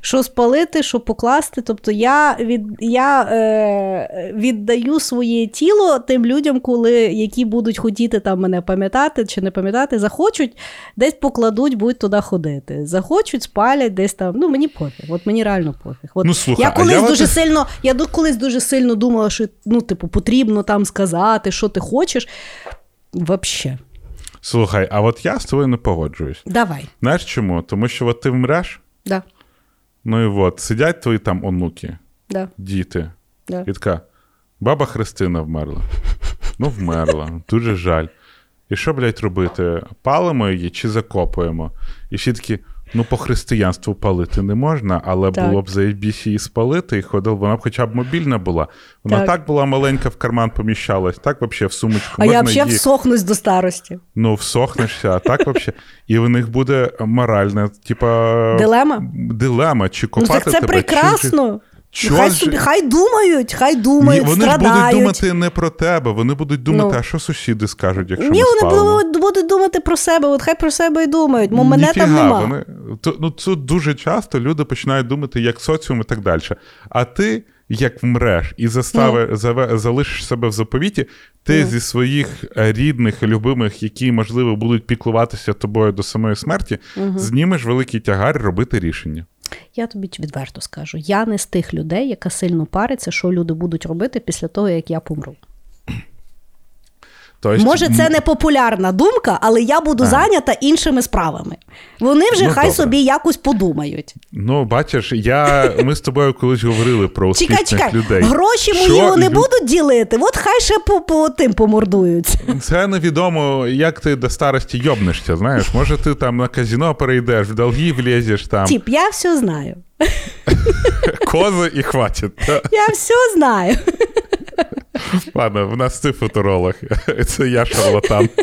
Що спалити, що покласти. Тобто я від, я е, віддаю своє тіло тим людям, коли, які будуть хотіти там мене пам'ятати чи не пам'ятати, захочуть, десь покладуть, будуть туди ходити. Захочуть, спалять, десь там. Ну мені пофіг. От мені реально пофіг. От Ну, слухай, я колись я дуже сильно, я колись дуже сильно думала, що ну, типу, потрібно там сказати, що ти хочеш. Вообще. Слухай, а от я з тобою не погоджуюсь. Давай. Знаєш чому? Тому що от ти вмреш, Да. Ну і от сидять твої там онуки, Да. діти. Да. І така, баба Христина вмерла. Ну, вмерла, дуже жаль. І що, блядь, робити? Палимо її чи закопуємо? І всі такі, ну, по християнству палити не можна, але Так. було б за її спалити, і ходив, вона б хоча б мобільна була. Вона так, Так. була маленька в карман поміщалась, так взагалі в сумочку А можна я взагалі її... всохнусь до старості. Ну, всохнешся, а так взагалі. І в них буде моральна, типа, Дилема? дилема, чи Ну так це тебе, прекрасно. Чи... Чого хай ж- собі, хай думають, хай Ні, думають, вони ж будуть думати не про тебе, вони будуть думати, Ну. а що сусіди скажуть, якщо Ні, ми вони будуть, будуть думати про себе, от хай про себе і думають, бо мене там нема. Вони, то, ну, тут дуже часто люди починають думати як соціум і так далі. А ти, як вмреш і застави, Ну. залишиш себе в заповіті, ти зі своїх е, рідних, любимих, які, можливо, будуть піклуватися тобою до самої смерті, знімеш великий тягар робити рішення. Я тобі відверто скажу, я не з тих людей, яка сильно париться, що люди будуть робити після того, як я помру. Тобто, Може, це не популярна думка, але я буду зайнята іншими справами. Вони вже Ну, хай добре. собі якось подумають. Ну, бачиш, я, ми з тобою колись говорили про успішних чекай, людей. гроші мої Що вони лю- будуть ділити, от хай ще по, по тим помордуються. Це невідомо, як ти до старості йобнешся, знаєш. Може, ти там на казіно перейдеш, в долги влізеш там, Тіп, я все знаю. кози і хватить. Я все знаю. Ладно, в нас ти футуролог, це я шарлатан.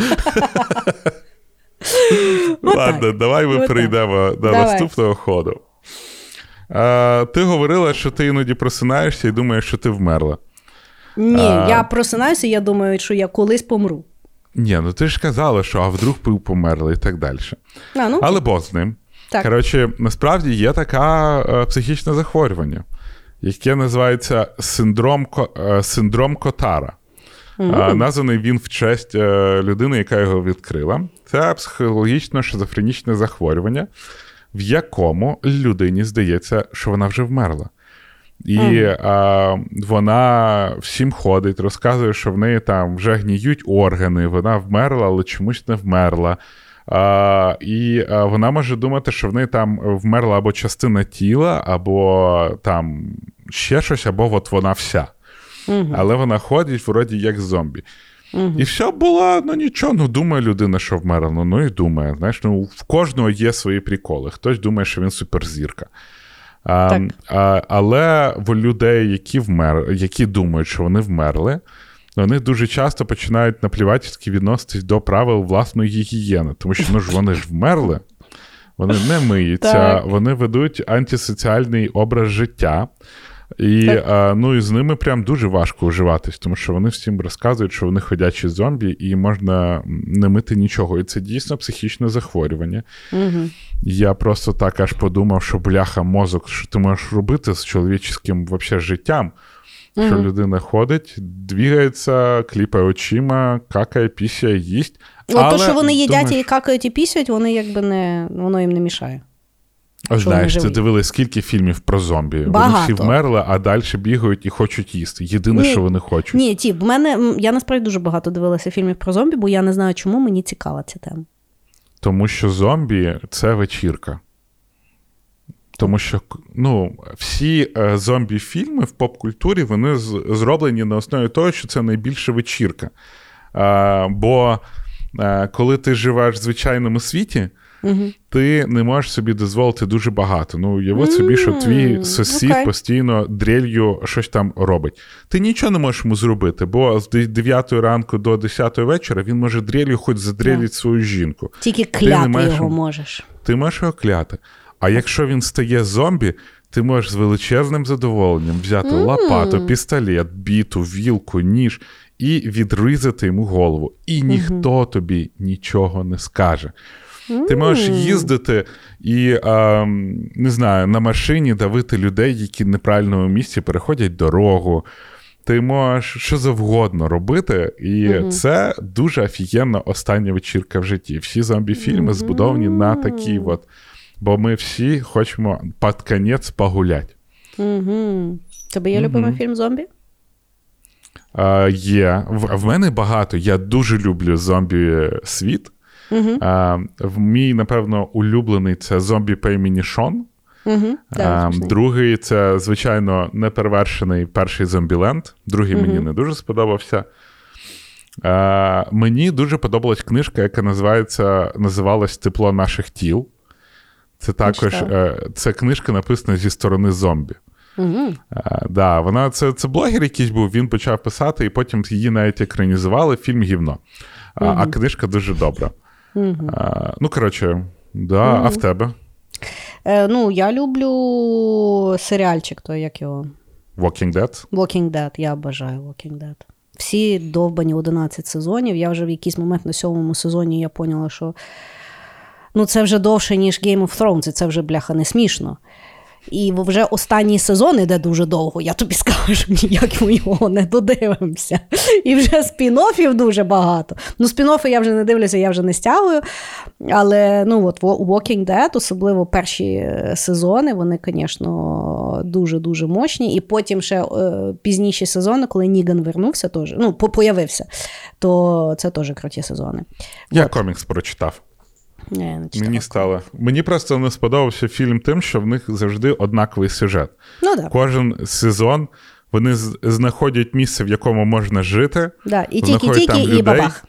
Ладно, давай ми Отак. перейдемо до наступного ходу. А, ти говорила, що ти іноді просинаєшся і думаєш, що ти вмерла. Ні, А. я просинаюся, і я думаю, що я колись помру. Ні, ну ти ж казала, що а вдруг ви померли і так далі. А, ну, Але Бог з ним. Так. Коротше, насправді є така е, психічне захворювання, яке називається синдром, е, синдром Котара. Е, названий він в честь е, людини, яка його відкрила. Це психологічно шизофренічне захворювання, в якому людині здається, що вона вже вмерла. І е, вона всім ходить, розказує, що в неї там вже гніють органи, вона вмерла, але чомусь не вмерла. А, і а, вона може думати, що в неї там вмерла або частина тіла, або там ще щось, або от вона вся. Але вона ходить вроді як зомбі. І все було, ну нічого, ну думає людина, що вмерла. Ну, ну і думає. Знаєш, ну в кожного є свої приколи. Хтось думає, що він суперзірка. А, а, але в людей, які вмер, які думають, що вони вмерли, вони дуже часто починають наплівательськи відноситись до правил власної гігієни, тому що ну ж вони ж вмерли, вони не миються, Так. вони ведуть антисоціальний образ життя. І, а, ну, і з ними прям дуже важко уживатись, тому що вони всім розказують, що вони ходячі зомбі, і можна не мити нічого. І це дійсно психічне захворювання. Угу. Я просто так аж подумав, що бляха мозок, що ти можеш робити з чоловічським вообще життям. Що людина ходить, двігається, кліпає очима, какає, пісяє, їсть. Ну, але то, що вони їдять думаєш, і какають і пісять, вони якби не воно їм не мішає. Знаєш, ти живі. дивились, скільки фільмів про зомбі. Вони всі вмерли, а далі бігають і хочуть їсти. Єдине, Ні. що вони хочуть. Ні, ті, в мене я насправді дуже багато дивилася фільмів про зомбі, бо я не знаю, чому мені цікава ця тема. Тому що зомбі це вечірка. Тому що ну, всі е, зомбі-фільми в поп-культурі вони зроблені на основі того, що це найбільша вечірка. Е, бо е, коли ти живеш в звичайному світі, Угу. ти не можеш собі дозволити дуже багато. Ну, уяви собі, що твій сусід окей. постійно дрелью щось там робить. Ти нічого не можеш йому зробити, бо з 9 ранку до 10 вечора він може дрелью хоч задрелить свою жінку. Тільки кляти його можеш. Ти можеш його кляти. А якщо він стає зомбі, ти можеш з величезним задоволенням взяти лопату, пістолет, біту, вілку, ніж і відрізати йому голову. І ніхто тобі нічого не скаже. Ти можеш їздити і, а, не знаю, на машині давити людей, які в неправильному місці переходять дорогу. Ти можеш що завгодно робити, і це дуже офігенна остання вечірка в житті. Всі зомбі-фільми збудовані на такій от. Бо ми всі хочемо під конець погулять. Угу. Тебе є любимий фільм зомбі? А, є. В, в мене багато. Я дуже люблю зомбі-світ. Угу. А, в мій, напевно, улюблений це зомбі по імені Шон. Угу. А, другий це, звичайно, неперевершений перший зомбіленд. Другий мені не дуже сподобався. А, мені дуже подобалась книжка, яка називається називалась Тепло наших тіл. Це також е, це книжка написана зі сторони зомбі. Угу. А, да, вона це, це блогер якийсь був, він почав писати, і потім її навіть екранізували. Фільм гівно. А, а книжка дуже добра. А, ну, коротше, да, а в тебе? Е, ну, я люблю серіальчик, той як його. Walking Dead? Walking Dead, я бажаю Walking Dead. Всі довбані 11 сезонів. Я вже в якийсь момент на сьомому сезоні я поняла, що ну, це вже довше, ніж Game of Thrones, і це вже бляха не смішно. І вже останній сезон іде дуже довго, я тобі скажу, ніяк ми його не додивимося. І вже спін-оффів дуже багато. Ну, спін-оффи я вже не дивлюся, я вже не стягую. Але ну, от Walking Dead, особливо перші е, сезони, вони, звісно, дуже-дуже мощні. І потім ще е, пізніші сезони, коли Ніган вернувся, теж, ну, появився, то це теж круті сезони. Я от. комікс прочитав. Не, не Мені стало. Мені просто не сподобався фільм тим, що в них завжди однаковий сюжет. Ну, да. Кожен сезон вони знаходять місце, в якому можна жити. Да. І тільки-тільки, і бабах.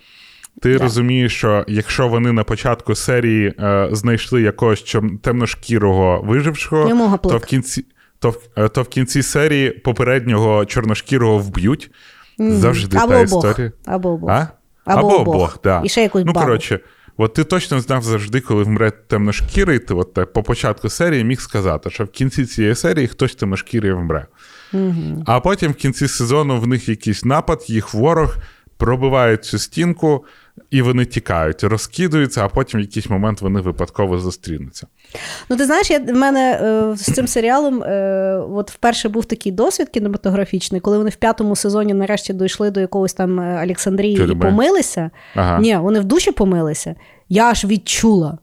Ти да. розумієш, що якщо вони на початку серії е, знайшли якогось темношкірого вижившого, то в кінці то, е, то в кінці серії попереднього чорношкірого вб'ють. Mm. Завжди Або та обох. історія. Або обох. А? Або, Або обох. обох, да. І ще якусь Ну, бабу. коротше, От ти точно знав завжди, коли вмре темношкірий, ти от так по початку серії міг сказати, що в кінці цієї серії хтось темношкірий вмре. Угу. А потім в кінці сезону в них якийсь напад, їх ворог пробивають цю стінку, і вони тікають, розкидуються, а потім в якийсь момент вони випадково зустрінуться. Ну, ти знаєш, я в мене е, з цим серіалом е, от вперше був такий досвід кінематографічний, коли вони в п'ятому сезоні нарешті дійшли до якогось там е, Олександрії і помилися. Ага. Ні, вони в душі помилися. Я аж відчула.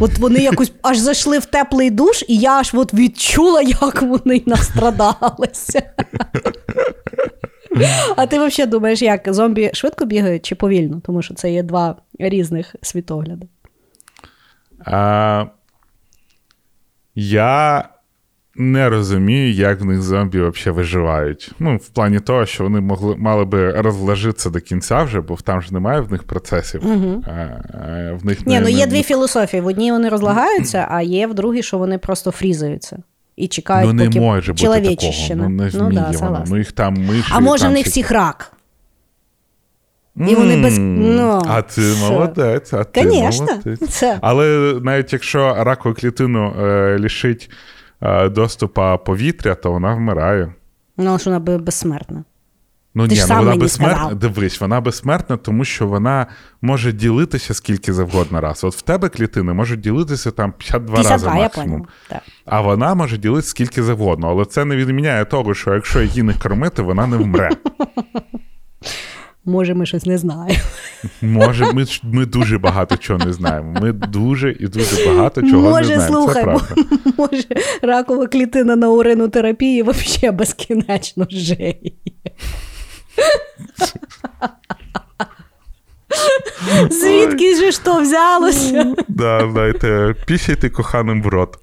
От вони якось аж зайшли в теплий душ, і я аж от відчула, як вони настрадалися. А ти взагалі думаєш, як зомбі швидко бігають чи повільно? Тому що це є два різних світогляди. А, Я не розумію, як в них зомбі взагалі виживають. Ну, в плані того, що вони могли мали би розложитися до кінця вже, бо там ж немає в них процесів. Угу. А, а, в них Ні, не, ну є не, дві філософії. В одній вони розлагаються, а є в другій, що вони просто фрізаються. І чекають, Ну, не поки може бути такого. Ну, не ну, да, вона. Ну, їх там миші. А може, там в них всіх рак. І вони без- ну, а ти що? молодець, а ти Конечно, молодець. це. Але навіть якщо ракову клітину е, лишить е, доступу повітря, то вона вмирає. Ну, що вона безсмертна. Ну Ти ні, ж ну вона мені безсмертна. сказав. Дивись, вона безсмертна, тому що вона може ділитися скільки завгодно раз. От в тебе клітини можуть ділитися там 52, 52, рази я максимум. поняла. Так. А вона може ділитися скільки завгодно. Але це не відміняє того, що якщо її не кормити, вона не вмре. Може, ми щось не знаємо. Може, ми, ми дуже багато чого не знаємо. Ми дуже і дуже багато чого Може, не знаємо. слухай, це правда. Може, ракова клітина на уринотерапії взагалі безкінечно жиє. Звідки ж то взялося? Да, знаєте, пісяйте коханим в рот.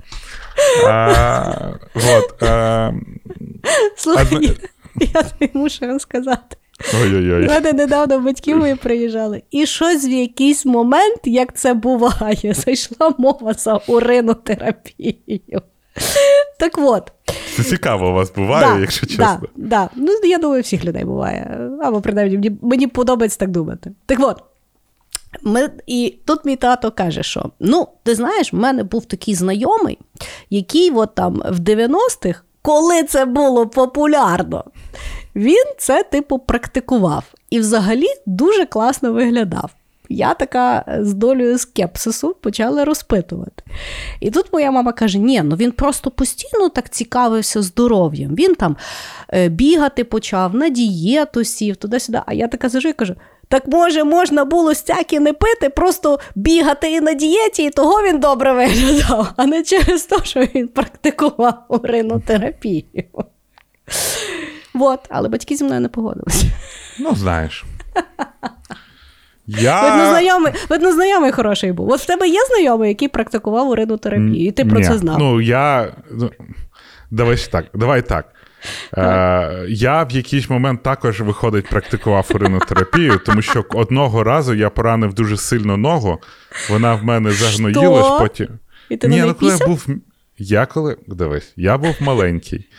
А, вот, а, Слухай, Одна- я, я тобі мушу розказати. У ой-ой-ой. мене недавно батьки мої приїжджали. І щось в якийсь момент, як це буває, зайшла мова за уринотерапію. Так от, Це цікаво у вас буває, якщо чесно. Да, да. Ну, я думаю, всіх людей буває. Або принаймні, мені, мені подобається так думати. Так от. Ми, і тут мій тато каже, що ну, ти знаєш, в мене був такий знайомий, який от там в 90-х, коли це було популярно, він це, типу, практикував і взагалі дуже класно виглядав. Я така е, з долею скепсису почала розпитувати. І тут моя мама каже: ні, ну він просто постійно так цікавився здоров'ям. Він там е, бігати почав, на дієту сів, туди-сюди. А я така сижу і кажу: так може, можна було стяки не пити, просто бігати і на дієті, і того він добре виглядав, а не через те, що він практикував уринотерапію. От, але батьки зі мною не погодилися. Ну, знаєш. Видно, знайомий, видно, знайомий хороший був. От в тебе є знайомий, який практикував уринотерапію, і ти про Ні. це знав. Ну, я. Давай так, давай так. Е, я в якийсь момент також виходить практикував уринотерапію, тому що одного разу я поранив дуже сильно ногу, вона в мене загноїлась, потім. І ти Ні, ну коли я був. Я коли. Дивись, я був маленький,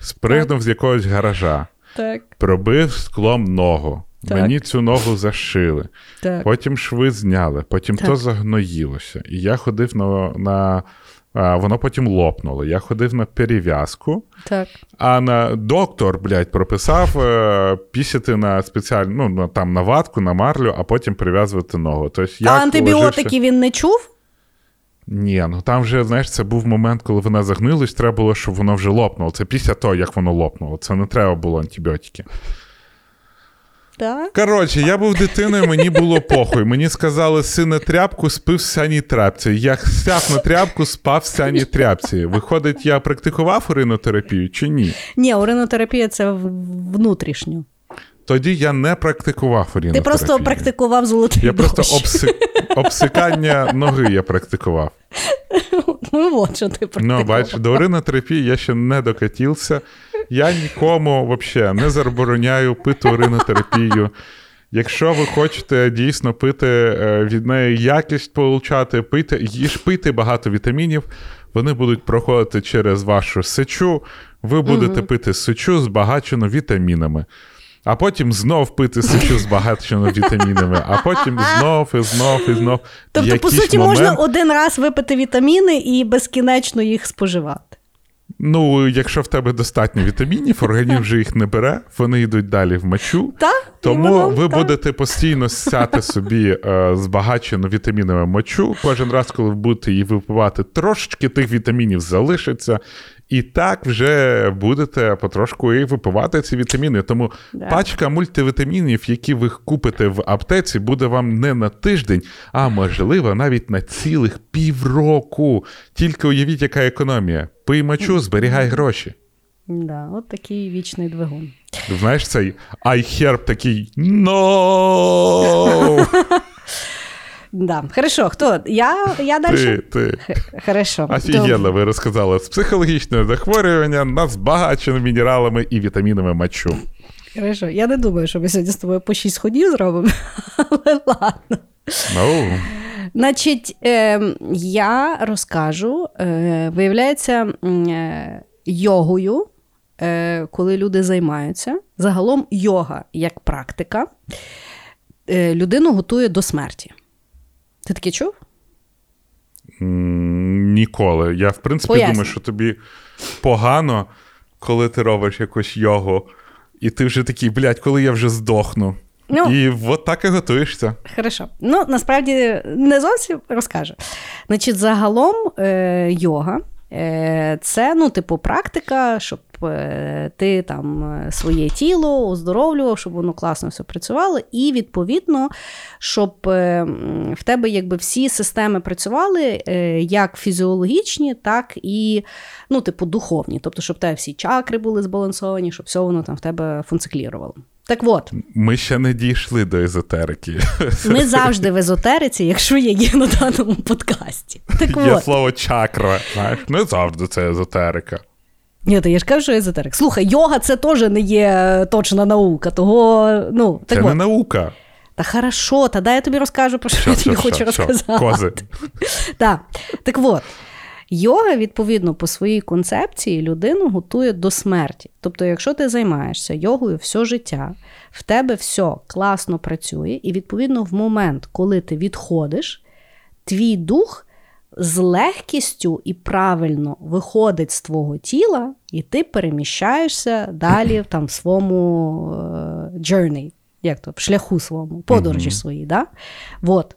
спригнув з якогось гаража, Так. пробив склом ногу. Так. Мені цю ногу зашили, Так. потім шви зняли, потім Так. то загноїлося. І я ходив на. на а, воно потім лопнуло. Я ходив на перев'язку, Так. а на доктор, блядь, прописав е, пісяти на спеціальну, ну, там на ватку, на марлю, а потім прив'язувати ногу. Тобто, а як антибіотики ложився- він не чув? Ні, ну там вже, знаєш, це був момент, коли вона загнилась, треба було, щоб воно вже лопнуло. Це після того, як воно лопнуло. Це не треба було антибіотики. Так. Коротше, я був дитиною, мені було похуй. Мені сказали, сине тряпку, спив в сяній тряпці. Я сяв на тряпку, спав в сяній тряпці. Виходить, я практикував уринотерапію чи ні? Ні, уринотерапія це внутрішньо. Тоді я не практикував Ти просто практикував золотий Я просто обси... обсикання ноги я практикував. Ну, от що ти Ну, практикував. бачиш, до уринотерапії я ще не докатився. Я нікому взагалі не забороняю пити уринотерапію. Якщо ви хочете дійсно пити е, від неї якість получати, пийте, їж пийте багато вітамінів, вони будуть проходити через вашу сечу, ви будете пити сечу збагачену вітамінами. А потім знов пити сечу збагачену вітамінами, а потім знов і знов і знов. Тобто, по якийсь суті, можна один раз випити вітаміни і безкінечно їх споживати. Ну, якщо в тебе достатньо вітамінів, організм вже їх не бере, вони йдуть далі в мочу. Так? Тому воно, ви так. будете постійно сяти собі е, збагачену вітамінами мочу. Кожен раз, коли ви будете її випивати, трошечки тих вітамінів залишиться. І так вже будете потрошку і випивати ці вітаміни. Тому Да. пачка мультивітамінів, які ви купите в аптеці, буде вам не на тиждень, а можливо навіть на цілих півроку. Тільки уявіть, яка економія. Пий мочу, зберігай гроші. Да, от такий вічний двигун. Знаєш, цей iHerb такий no! Да. Хорошо, хто? Я, я Ти, далі? ти. Хорошо. Офігенно, ви розказали. З психологічне захворювання нас збагачено мінералами і вітамінами мочу. Хорошо. Я не думаю, що ми сьогодні з тобою по шість ходів зробимо, але ладно. Ну, Значить, е, я розкажу, е, виявляється, е, йогою, е, коли люди займаються, загалом йога як практика, е, людину готує до смерті. Ти таке чув? ніколи. Я, в принципі, Поясню. думаю, що тобі погано, коли ти робиш якусь йогу, і ти вже такий, блядь, коли я вже здохну. Ну. І от так і готуєшся. Хорошо. Ну, насправді не зовсім розкажу. Значить, загалом е, йога. е, Це, ну, типу, практика, щоб ти там е, своє тіло оздоровлював, щоб воно класно все працювало, і відповідно, щоб е, в тебе якби всі системи працювали е, як фізіологічні, так і ну, типу, духовні. Тобто, щоб в тебе всі чакри були збалансовані, щоб все воно там в тебе функціонувало. Так от, Ми ще не дійшли до езотерики. ми завжди в езотериці, якщо я є на даному подкасті. Так Є от. слово чакра. Знаєш, не завжди це езотерика. Ні, то я ж кажу, що езотерик. Слухай, йога це теж не є точна наука. Того, ну, так Це от. не наука. Та хорошо, та дай я тобі розкажу, про що, Що, я тобі що, хочу що, що? розказати. Кози. Так. так от, йога, відповідно, по своїй концепції людину готує до смерті. Тобто, якщо ти займаєшся йогою все життя, в тебе все класно працює, і відповідно, в момент, коли ти відходиш, твій дух з легкістю і правильно виходить з твого тіла, і ти переміщаєшся далі там, в своєму е, journey, як то, в шляху своєму, подорожі своїй. Да? Вот.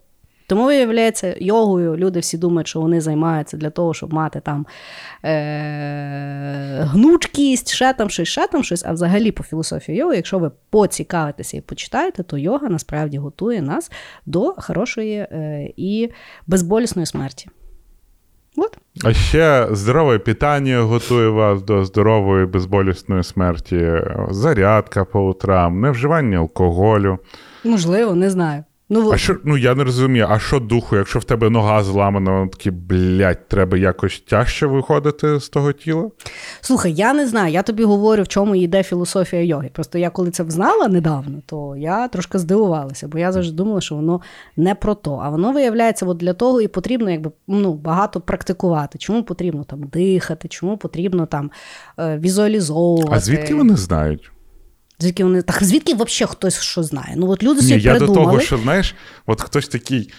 Тому, виявляється, йогою люди всі думають, що вони займаються для того, щоб мати там е- гнучкість, ще там щось, ще там щось. А взагалі по філософії йоги, якщо ви поцікавитеся і почитаєте, то йога насправді готує нас до хорошої е- і безболісної смерті. От. А ще здорове питання готує вас до здорової безболісної смерті, зарядка по утрам, невживання алкоголю. Можливо, не знаю. Ну, А що, ну я не розумію, а що духу, якщо в тебе нога зламана, воно такі, блядь, треба якось тяжче виходити з того тіла? Слухай, я не знаю, я тобі говорю, в чому йде філософія йоги. Просто я коли це взнала недавно, то я трошки здивувалася, бо я завжди думала, що воно не про то. А воно виявляється, от для того і потрібно якби, ну, багато практикувати. Чому потрібно там дихати, чому потрібно там е, візуалізовувати. А звідки вони знають? Звідки вони так, звідки взагалі хтось що знає? Ну от люди Ні, собі я придумали. до того, що знаєш, от хтось такий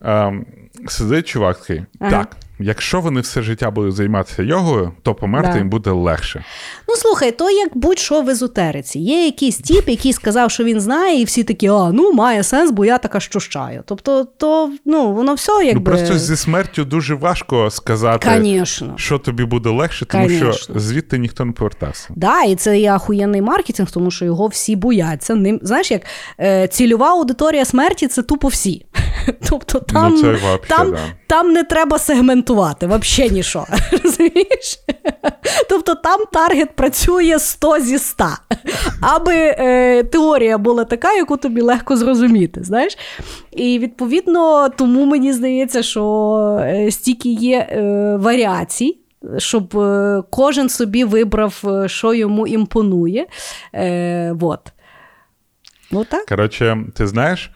ем, сидить, чувак такий. Ага. Так, якщо вони все життя будуть займатися йогою, то померти Да. їм буде легше. Ну слухай, то як будь-що в езотериці. Є якийсь тіп, який сказав, що він знає, і всі такі, а ну має сенс, бо я така щущаю. Тобто, то ну воно все якби. Ну просто зі смертю дуже важко сказати, Конечно. що тобі буде легше, тому Конечно. що звідти ніхто не повертався. Да, і це є ахуєнний маркетинг, тому що його всі бояться. Ним знаєш, як е, цільова аудиторія смерті це тупо всі. Тобто там, Ну, це вообще, там, да. там не треба сегментувати, взагалі нічого. Розумієш? Тобто там таргет працює 100 зі 100. Аби е, теорія була така, яку тобі легко зрозуміти. знаєш? І відповідно, тому мені здається, що е, стільки є е, варіацій. Щоб е, кожен собі вибрав, е, що йому імпонує. Е, вот. Ну так. Коротше, ти знаєш,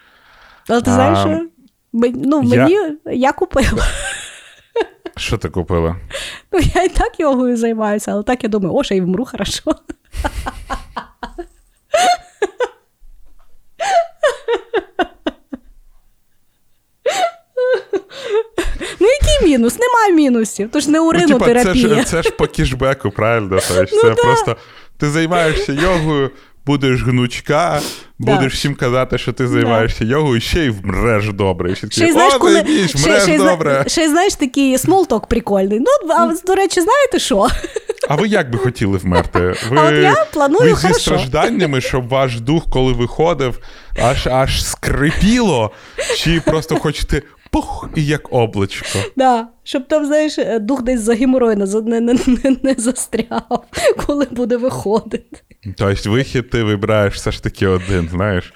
Але ти А, знаєш, що? Ну, я- мені я купила. що ти купила? Ну, я і так йогою займаюся, але так я думаю, о, ще й вмру хорошо. Ну, який мінус? Немає мінусів. Тож не Ну, типа, це ж, це ж по кешбеку, правильно? Ну, це да. просто ти займаєшся йогою, будеш гнучка, будеш всім казати, що ти займаєшся йогою, ще й вмреш добре. І ще Ще й знаєш, коли ще, вмреш ще, добре. ще знаєш такий small talk прикольний. Ну, а до речі, знаєте що? А ви як би хотіли вмерти? Ви, А от я планую ви зі хорошо. стражданнями, щоб ваш дух, коли виходив, аж аж скрипіло, чи просто хочете пух і як облачко. Да, щоб там, знаєш, е, дух десь за геморой не, не, не, не, не застряв, коли буде виходити. Тобто вихід ти вибираєш все ж таки один, знаєш.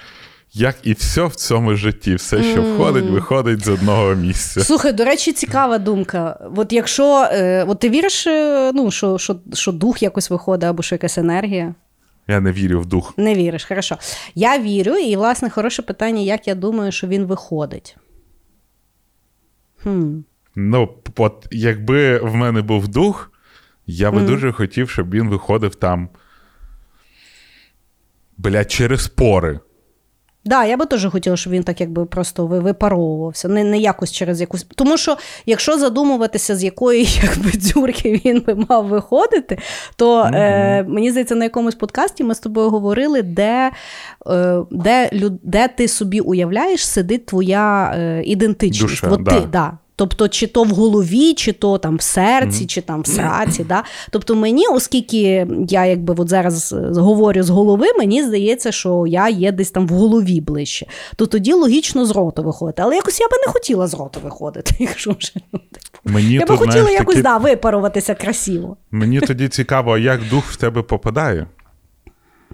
Як і все в цьому житті, все, що входить, виходить з одного місця. Слухай, до речі, цікава думка. От якщо е, от ти віриш, е, ну, що, що, що дух якось виходить, або що якась енергія? Я не вірю в дух. Не віриш, хорошо. Я вірю, і, власне, хороше питання, як я думаю, що він виходить. Хм. Ну, от якби в мене був дух, я би дуже хотів, щоб він виходив там. Бля, через пори. Да, я би теж хотіла, щоб він так якби просто випаровувався, не, не якось через якусь. Тому що якщо задумуватися, з якої якби дзюрки він би мав виходити, то е, мені здається, на якомусь подкасті ми з тобою говорили, де, е, де, де ти собі уявляєш, сидить твоя е, ідентичність. Душа, От да. ти, да. Тобто, чи то в голові, чи то там в серці, чи там в сраці. Да? Тобто мені, оскільки я якби от зараз е, говорю з голови, мені здається, що я є десь там в голові ближче. То тоді логічно з роту виходити. Але якось я би не хотіла з роту виходити, якщо вже. типу. Мені Я би то, хотіла знаєш, якось такі- да, випаруватися красиво, Мені тоді цікаво, як дух в тебе попадає.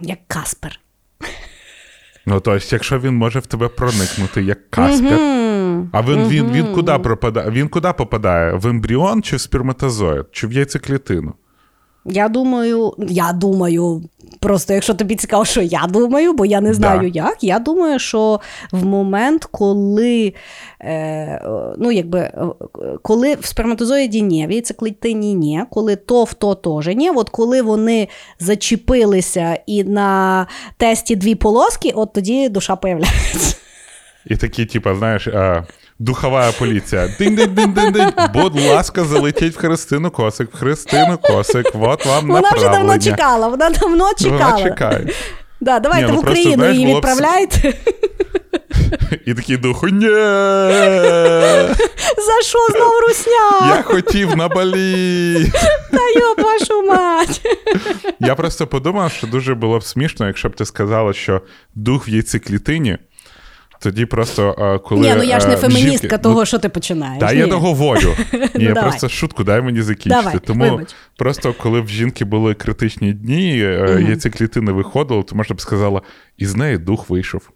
як Каспер. Ну, тобто, якщо він може в тебе проникнути, як каспер. А він, він, він, куди пропадає? Він куди попадає? В ембріон чи в сперматозоїд? Чи в яйцеклітину? Я думаю, я думаю, просто якщо тобі цікаво, що я думаю, бо я не знаю Да. як. Я думаю, що в момент, коли, е, ну, якби, е, коли в сперматозоїді ні, в яйцеклітині ні, коли то в то теж ні. От коли вони зачепилися і на тесті дві полоски, от тоді душа появляється. І такі, типа, знаєш, а, духова поліція. Динь-динь-динь-динь-динь. Будь ласка, залетіть в Христину Косик, в Христину Косик, от вам Вона вже давно чекала, вона давно чекала. Вона чекає. Да, давайте Ні, ну в просто, Україну знаєш, її було б відправляйте. І такий дух, ні, За що знову русня? я хотів на балі. Та йоб вашу мать. Я просто подумав, що дуже було б смішно, якщо б ти сказала, що дух в яйцеклітині, тоді просто коли. Ні, ну я ж не феміністка жінки- того, ну, що ти починаєш. Та Ні. я договорю. Ні, Ну, я давай. просто шутку, дай мені закінчити. Давай, Тому вибач. просто коли в жінки були критичні дні, е, яйцеклітини виходили, то можна б сказала, із неї дух вийшов.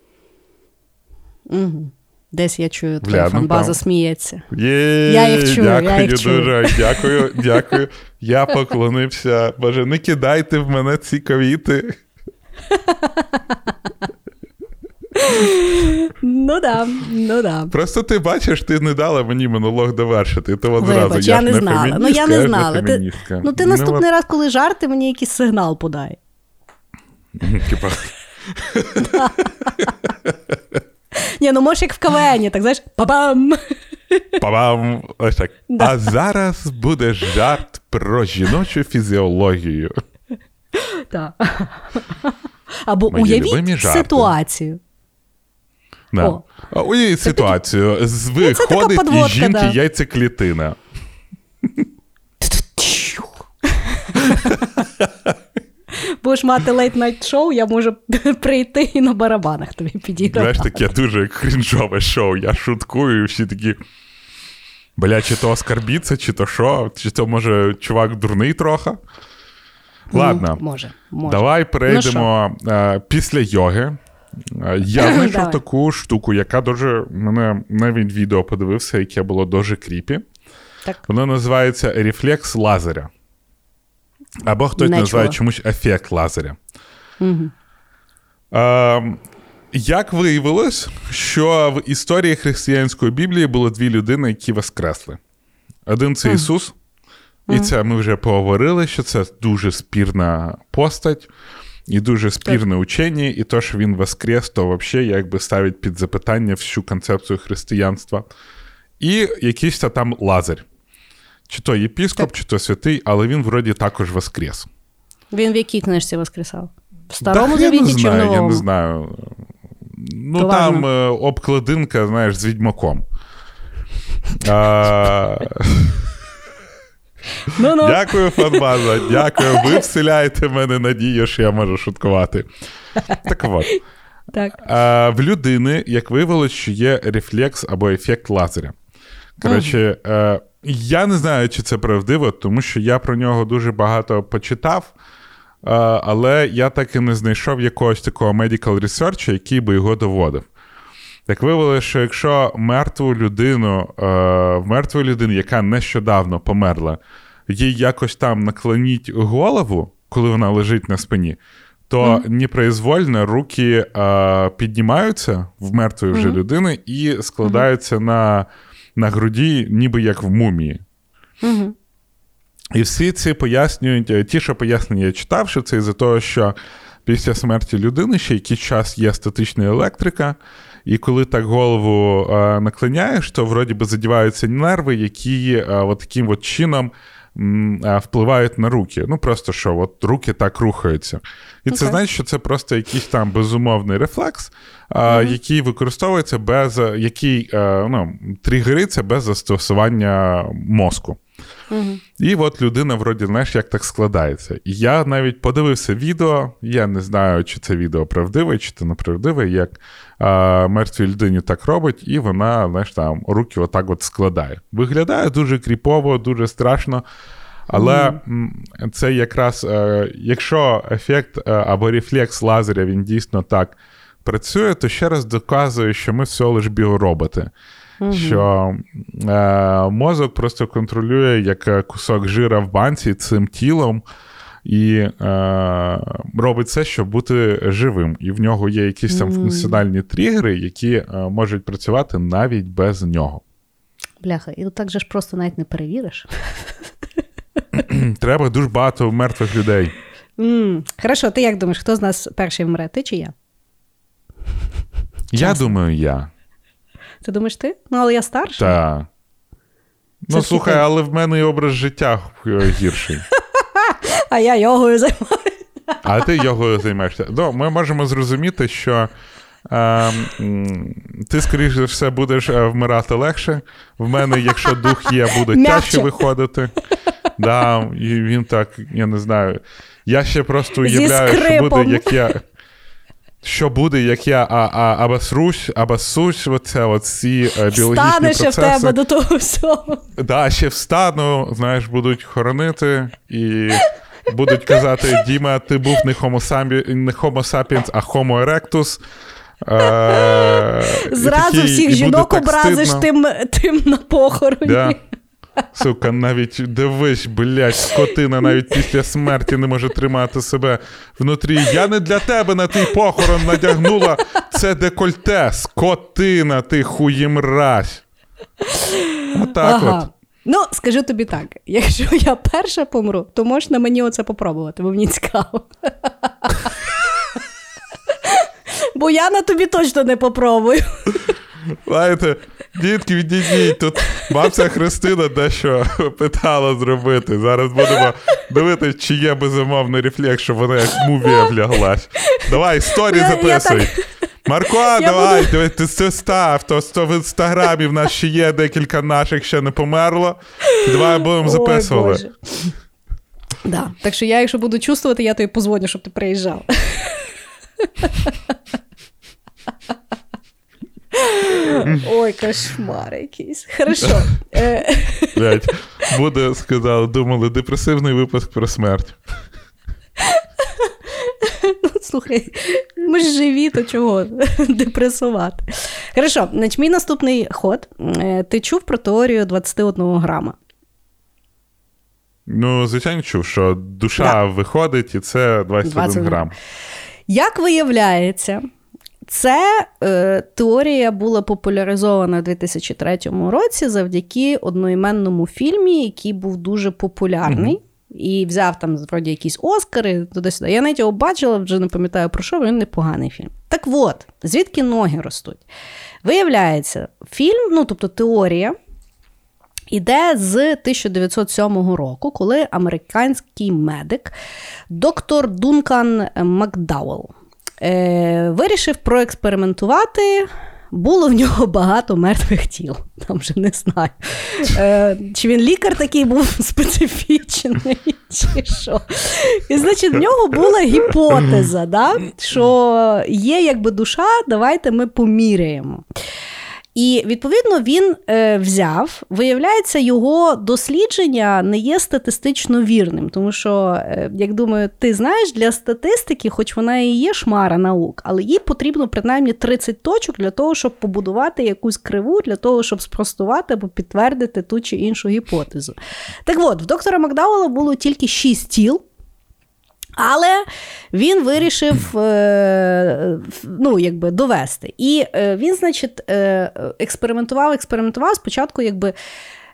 Десь я чую, Бля, твоя ну, фанбаза там. сміється. Є, Я їх чую, я дякую їх чую. дуже. Дякую, дякую. Я поклонився. Боже, не кидайте в мене ці квіти. Ну да, ну да. Просто ти бачиш, ти не дала мені монолог довершити. То одразу Вибач, я, не знала. Ну я не знала. Ти, ну ти Ну, наступний раз, коли жарти, мені якийсь сигнал подай. Типа, Ні, ну може як в КВН, так знаєш, па-бам! па-бам! Ось так. Да. А зараз буде жарт про жіночу фізіологію. Так. Або Мої уявіть ситуацію. Да. О. Уявіть ситуацію. Ну, Виходить із жінки да. яйцеклітина. Будеш мати late-night шоу, я можу прийти і на барабанах тобі підіграти. Знаєш, таке дуже крінжове шоу. Я шуткую, і всі такі. Бля, чи то оскорбіться, чи то що, чи то може чувак дурний трохи. Ладно, Ну, може, може. давай перейдемо е, після йоги. Я знайшов таку штуку, яка дуже мене навіть відео подивився, яке було дуже creepy. Так. Воно називається рефлекс Лазаря. Або хтось Не називає чомусь ефект лазеря. Угу. Е, як виявилось, що в історії християнської Біблії було дві людини, які воскресли. Один це Ісус, і це ми вже поговорили, що це дуже спірна постать і дуже спірне учення, і то, що він воскрес, то взагалі якби ставить під запитання всю концепцію християнства. І якийсь там Лазарь. Чи то єпіскоп, чи то святий, але він вроді також воскрес. Він в якій книжці воскресав? В старому Так, завіті чи в знаю, я не знаю. Ну, То там ладно. е, обкладинка, знаєш, з відьмаком. А, Ну, ну. Дякую, Фанбаза. Дякую. Ви вселяєте в мене надію, що я можу шуткувати. Так от. Так. А, в людини, як виявилось, що є рефлекс або ефект лазеря. Коротше, е, я не знаю, чи це правдиво, тому що я про нього дуже багато почитав, е, але я так і не знайшов якогось такого medical research, який би його доводив. Так виявилося, що якщо мертву людину, е, в мертвої людини, яка нещодавно померла, їй якось там наклоніть голову, коли вона лежить на спині, то непроизвольно руки е, піднімаються в мертвої вже людини і складаються на, на груді, ніби як в мумії. І всі ці пояснюють, е, ті, що пояснення я читав, що це із-за того, що після смерті людини ще якийсь час є статична електрика, і коли так голову е, наклоняєш, то вроді би задіваються нерви, які е, от таким от чином е, впливають на руки. Ну просто що, от руки так рухаються. І це Окей. значить, що це просто якийсь там безумовний рефлекс, е, який використовується без який ну, тригериться без застосування мозку. Угу. І от людина, вроді, знаєш, як так складається. І я навіть подивився відео, я не знаю, чи це відео правдиве, чи це неправдиве, як а, мертвій людині так робить, і вона, знаєш, там руки отак от складає. Виглядає дуже кріпово, дуже страшно. Але м, це якраз, е, якщо ефект е, або рефлекс лазеря він дійсно так працює, то ще раз доказує, що ми всього лиш біороботи. Що е, мозок просто контролює як е, кусок жира в банці цим тілом і е, робить все, щоб бути живим. І в нього є якісь там функціональні тригери, які е, можуть працювати навіть без нього. Бляха, і так же ж просто навіть не перевіриш. Треба дуже багато мертвих людей. м Хорошо, ти як думаєш, хто з нас перший вмре? Ти чи я? Я Чесно. думаю, я. Ти думаєш ти? Ну, але я старша. Та. Ну, слухай, ти. але в мене і образ життя е, гірший. А я йогою займаюся. А ти його займаєшся. Ну, ми можемо зрозуміти, що е, ти, скоріш за все, будеш е, вмирати легше. В мене, якщо дух є, буде тяжче виходити. Да, і він так, я не знаю. Я ще просто уявляю, що буде, як я. Що буде, як я а, а, обосрусь, обоссусь, оце, оці е, біологічні Стане ще в тебе до того всього. Да, ще встану, знаєш, будуть хоронити і будуть казати: Діма, ти був не Homo, sapiens, а Homo erectus. Е, і Зразу всіх і жінок образиш стидно. тим, тим на похороні. Да. Сука, навіть дивись, блядь, скотина навіть після смерті не може тримати себе внутрі. Я не для тебе на твій похорон надягнула це декольте, скотина, ти хуємразь. Отак Ага. от. Ну, скажу тобі так: якщо я перша помру, то можеш на мені оце попробувати, бо мені цікаво. Бо я на тобі точно не попробую. Знаєте, дітки, відійдіть, тут бабця Христина дещо питала зробити. Зараз будемо дивитися, чи є безумовний рефлекс, щоб вона як мувія вляглась. Давай, сторі Я- я записуй. так- Марко, давай, давай, ти це став, то, то в інстаграмі в нас ще є декілька наших, ще не померло. Давай будемо записувати. Да. Так що я, якщо буду чувствувати, я тобі позвоню, щоб ти приїжджав. Ой, кошмар якийсь. Хорошо. Е, Блять, буде, сказали, думали, депресивний випуск про смерть. ну, Слухай, ми ж живі, то чого депресувати? Хорошо, значить, мій наступний ход. Е, Ти чув про теорію 21 грама? Ну, звичайно, чув, що душа Да. виходить, і це 21 21 грам. Як виявляється, це е, теорія була популяризована у 2003 році завдяки одноіменному фільмі, який був дуже популярний. І взяв там вроді якісь Оскари туди-сюди. Я навіть його бачила, вже не пам'ятаю про що, він непоганий фільм. Так от, звідки ноги ростуть? Виявляється, фільм, ну тобто теорія, іде з 1907 року, коли американський медик доктор Дункан Макдауел е, вирішив проекспериментувати. Було в нього багато мертвих тіл. Там вже не знаю. Е, чи він лікар такий був специфічний, чи що. І, значить, в нього була гіпотеза, да? що є якби душа, давайте ми поміряємо. І відповідно він е, взяв, виявляється, його дослідження не є статистично вірним, тому що, е, як думаю, ти знаєш, для статистики, хоч вона і є шмара наук, але їй потрібно принаймні 30 точок для того, щоб побудувати якусь криву, для того, щоб спростувати або підтвердити ту чи іншу гіпотезу. Так от, в доктора Макдауела було тільки 6 тіл. Але він вирішив е, ну, якби, довести. І е, він, значить, е, експериментував, експериментував. Спочатку, якби.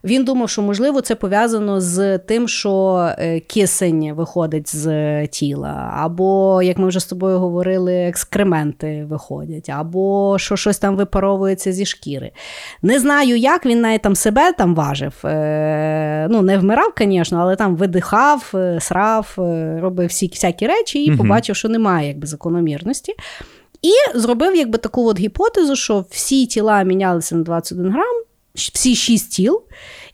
Він думав, що можливо це пов'язано з тим, що е, кисень виходить з тіла, або, як ми вже з тобою говорили, екскременти виходять, або що щось там випаровується зі шкіри. Не знаю, як він навіть там себе там важив. Е, Ну, не вмирав, звісно, але там видихав, е, срав, е, робив всі, всякі речі і побачив, що немає якби, закономірності. І зробив якби таку от гіпотезу, що всі тіла мінялися на 21 грам, всі шість тіл.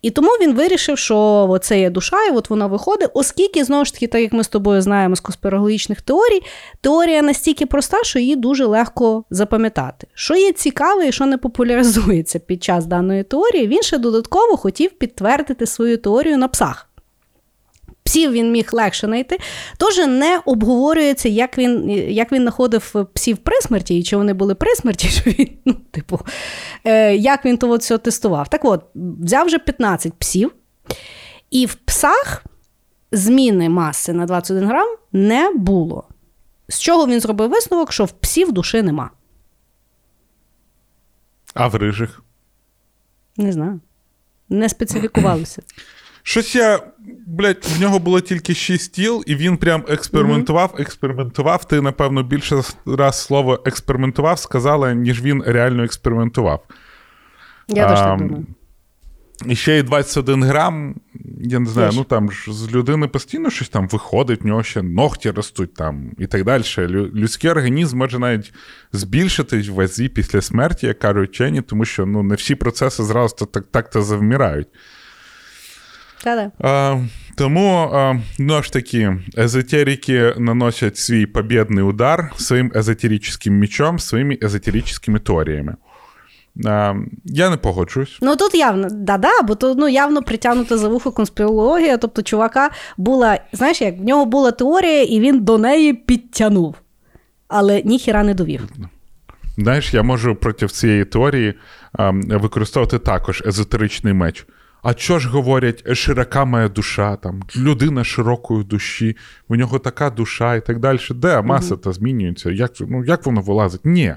І тому він вирішив, що це є душа, і от вона виходить, оскільки, знову ж таки, так як ми з тобою знаємо з конспірологічних теорій, теорія настільки проста, що її дуже легко запам'ятати. Що є цікаве і що не популяризується під час даної теорії, він ще додатково хотів підтвердити свою теорію на псах. Псів він міг легше знайти. Тож не обговорюється, як він, як він знаходив псів при смерті, і чи вони були при смерті, що він, ну, типу, е, як він того все тестував. Так от, взяв вже 15 псів, і в псах зміни маси на 21 грам не було. З чого він зробив висновок, що в псів душі нема. А в рижих? Не знаю. Не специфікувалося. Щось я, блядь, в нього було тільки шість тіл, і він прям експериментував, експериментував. Ти, напевно, більше раз слово експериментував сказала, ніж він реально експериментував. Я теж так думаю. І ще й 21 грам, я не знаю, Теж. ну там ж з людини постійно щось там виходить, в нього ще ногті ростуть там і так далі. Лю- Людський організм може навіть збільшитись в вазі після смерті, як кажуть вчені, тому що ну, не всі процеси зразу то так, так-то завмирають. Та-да. А, тому, а, ну ж таки, езотерики наносять свій побєдний удар своїм езотеричним мечом, своїми езотеричними теоріями. А, я не погоджуюсь. Ну тут явно, да-да, бо тут ну, явно притягнута за вухо конспірологія. Тобто, чувака була, знаєш, як в нього була теорія, і він до неї підтягнув. Але ніхіра не довів. Знаєш, я можу проти цієї теорії а, використовувати також езотеричний меч. А що ж говорять, широка моя душа, там, людина широкої душі, у нього така душа і так далі. Де маса та змінюється? Як, ну, як воно вилазить? Ні.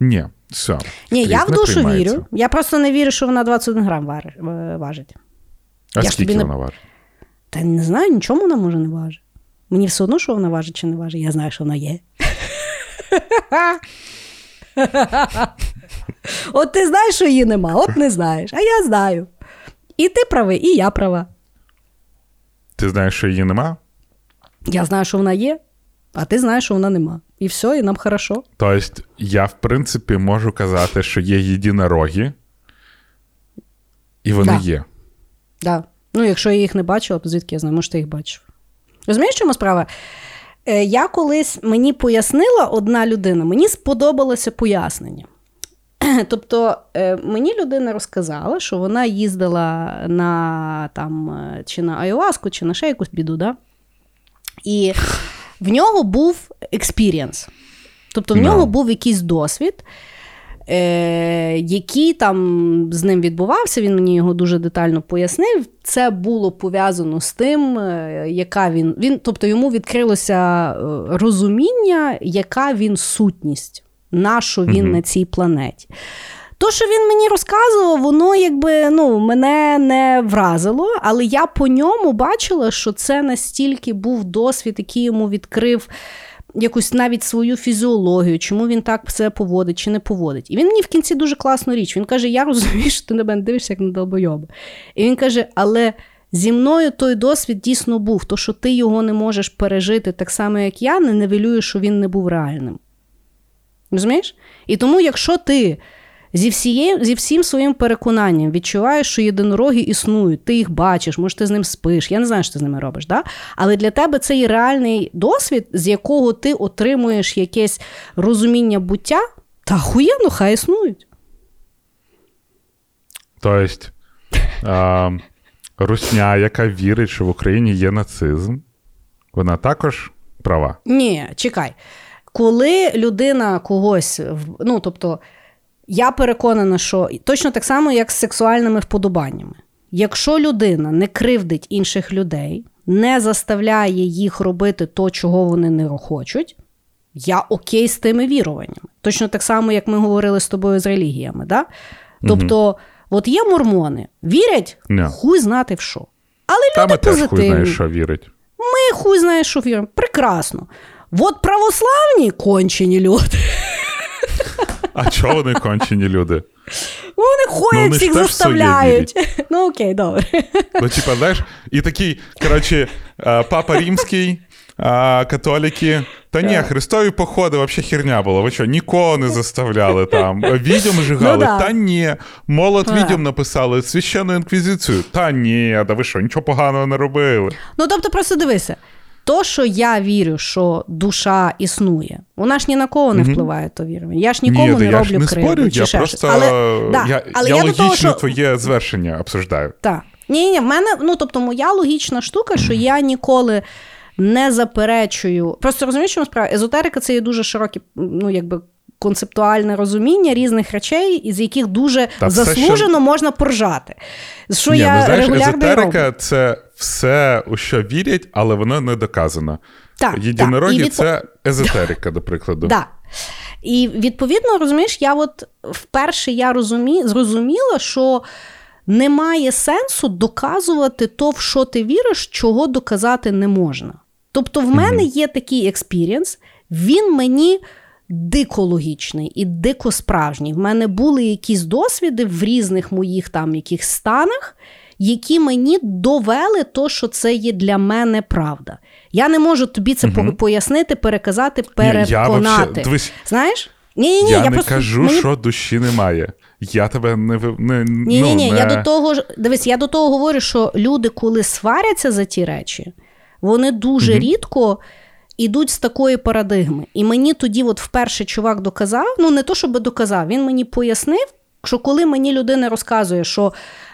Ні, все. Ні, я в душу приймається. вірю. Я просто не вірю, що вона 21 грам е, важить. А Я скільки не- вона важить? Та не знаю, нічому вона може не важить. Мені все одно, що вона важить чи не важить. Я знаю, що вона є. От ти знаєш, що її нема, от не знаєш, а я знаю. І ти правий, і я права. Ти знаєш, що її нема? Я знаю, що вона є, а ти знаєш, що вона нема. І все, і нам хорошо. Тобто, я, в принципі, можу казати, що є єдинороги, і вони Да. є. Да. Ну, якщо я їх не бачила, то звідки я знаю, може, ти їх бачив. Розумієш, в чому справа? Е, я колись мені пояснила одна людина, мені сподобалося пояснення. Тобто, е, мені людина розказала, що вона їздила на там, е, чи на аяваску, чи на ще якусь біду, да? і в нього був experience. Тобто, в нього був якийсь досвід, е, який там з ним відбувався. Він мені його дуже детально пояснив. Це було пов'язано з тим, е, яка він. він тобто йому відкрилося розуміння, яка він сутність, на що він на цій планеті. То, що він мені розказував, воно якби ну, мене не вразило, але я по ньому бачила, що це настільки був досвід, який йому відкрив якусь навіть свою фізіологію, чому він так себе поводить чи не поводить. І він мені в кінці дуже класну річ. Він каже: Я розумію, що ти на мене дивишся, як на долбойоба. І він каже: але. Зі мною той досвід дійсно був. То, що ти його не можеш пережити так само, як я, не невелює, що він не був реальним. Розумієш? І тому, якщо ти зі, всією, зі всім своїм переконанням відчуваєш, що єдинороги існують, ти їх бачиш, може, ти з ним спиш, я не знаю, що ти з ними робиш, да? але для тебе це є реальний досвід, з якого ти отримуєш якесь розуміння буття, та хуєнно, хай існують. Тобто, русня, яка вірить, що в Україні є нацизм, вона також права. Ні, чекай. Коли людина когось, ну тобто, я переконана, що точно так само, як з сексуальними вподобаннями. Якщо людина не кривдить інших людей, не заставляє їх робити то, чого вони не хочуть, я окей з тими віруваннями. Точно так само, як ми говорили з тобою з релігіями. Да? Тобто, от є мормони, вірять, Ні. хуй знати в що. Але Там люди і теж хуй позитивні. знаєш, що вірить. Ми хуй знає, що віримо. Прекрасно. От православні кончені люди. А чого вони кончені люди? Вони ходять, Ну, всіх заставляють. Ну окей, добре. Ну, типа, знаєш, і такий, коротше, папа римський, католіки. Та ні, хрестові походи взагалі херня була. Ви що, нікого не заставляли там. Відьом жигали. Ну да. Та ні. Молод відьом написали, священну інквізицію. Та ні, да ви що, нічого поганого не робили. Ну тобто, просто дивися. То, що я вірю, що душа існує, вона ж ні на кого не впливає, то вірування. Я ж нікому ні, не я роблю ж не кривду. спорю, чи я ще просто щось. Але, да, я, але я, я, до логічно того, що... твоє звершення обсуждаю. Так. Ні, ні, в мене, ну тобто, моя логічна штука, що я ніколи не заперечую. Просто розумієш, чому справа? Езотерика це є дуже широке, ну якби. Концептуальне розуміння різних речей, із яких дуже Та все, заслужено що- можна поржати. Що Ні, я ну, знаєш, регулярно і роблю. езотерика це все, у що вірять, але воно не доказано. Так, Єдинороги так. І відпо- це езотерика, до прикладу. Да. І відповідно, розумієш, я от вперше я розумі, зрозуміла, що немає сенсу доказувати то, в що ти віриш, чого доказати не можна. Тобто, в мене є такий experience, він мені дико логічний і дико справжній. В мене були якісь досвіди в різних моїх там яких станах, які мені довели то, що це є для мене правда. Я не можу тобі це по- пояснити, переказати, я переконати. вообще, дивись, Знаєш? Ні, ні, ні, я, я, не просто кажу, мені... що душі немає. Я тебе не не, Ні, ну, ні, ні. не... Я до того ж дивись, я до того говорю, що люди, коли сваряться за ті речі, вони дуже рідко ідуть з такої парадигми. І мені тоді, от вперше чувак доказав, ну не то, щоб доказав, він мені пояснив, що коли мені людина розказує, що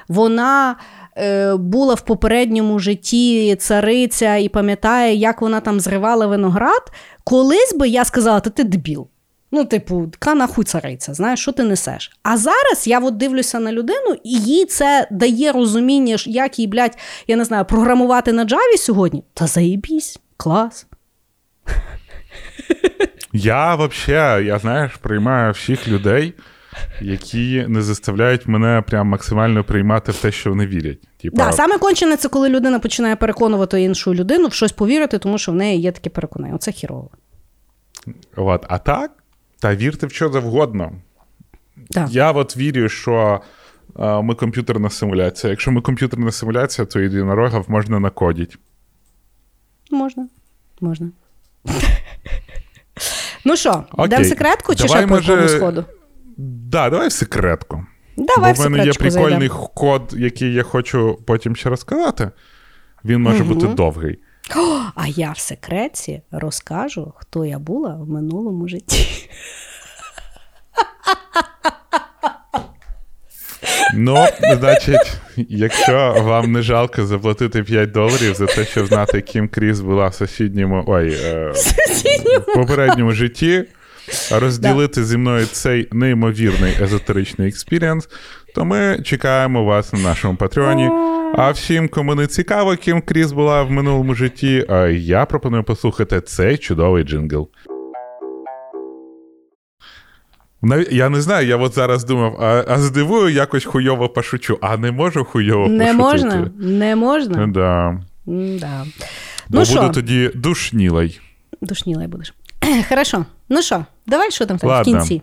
вона. е, Була в попередньому житті цариця і пам'ятає, як вона там зривала виноград. Колись би я сказала, та ти дебіл. Ну, типу, ка нахуй цариця, знаєш, що ти несеш? А зараз я от дивлюся на людину, і їй це дає розуміння, як їй, блядь, я не знаю, програмувати на Джаві сьогодні. Та заєбісь, клас. Я взагалі, я знаєш, приймаю всіх людей, які не заставляють мене прям максимально приймати в те, що вони вірять. Типа, Да, саме кончене це коли людина починає переконувати іншу людину в щось повірити, тому що в неї є таке переконання. Оце хірово. от, а так, Та вірте в що завгодно. Так. Я от вірю, що е, ми комп'ютерна симуляція. Якщо ми комп'ютерна симуляція, то єдинорогів можна накодити. Можна. Можна. ну що, дам секретку чи ще по може, якому сходу? Да, давай в секретку. Давай Бо в мене є прикольний зайдемо. код, який я хочу потім ще розказати. Він може бути довгий. А я в секреті розкажу, хто я була в минулому житті. Ну, значить, якщо вам не жалко заплатити 5 доларів за те, щоб знати, ким Кріс була в сусідньому. Ой, е, в попередньому житті, розділити зі мною цей неймовірний езотеричний experience, то ми чекаємо вас на нашому Patreon 'і. А всім, кому не цікаво, ким Кріс була в минулому житті, е, я пропоную послухати цей чудовий джингл. Я не знаю, я от зараз думав, а, а здивую, якось хуйово пошучу, а не можу хуйово Не пошутити. можна? Не можна? Да. М-да. Бо Ну буду тоді душнілий. душнілий будеш. Хорошо. Ну що, давай що там в тебе в кінці?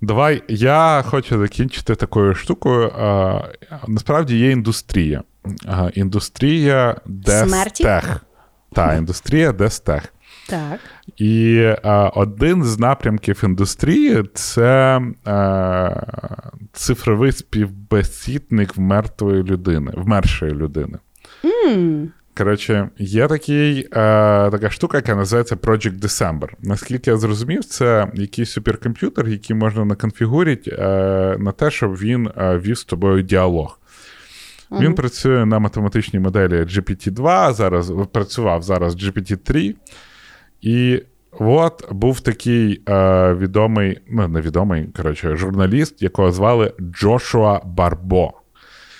Давай, я хочу закінчити такою штукою. А, насправді є індустрія. А, індустрія? Дестех. Так, індустрія Дестех. Так. І а, один з напрямків індустрії це а, цифровий співбесідник мертвої людини, вмершої людини. м Коротше, є такий, е, така штука, яка називається Project December. Наскільки я зрозумів, це якийсь суперкомп'ютер, який можна наконфігурити е, на те, щоб він е, вів з тобою діалог. Він працює на математичній моделі GPT-2, зараз працював зараз GPT-3. І от був такий відомий, ну, невідомий, коротше, журналіст, якого звали Джошуа Барбо.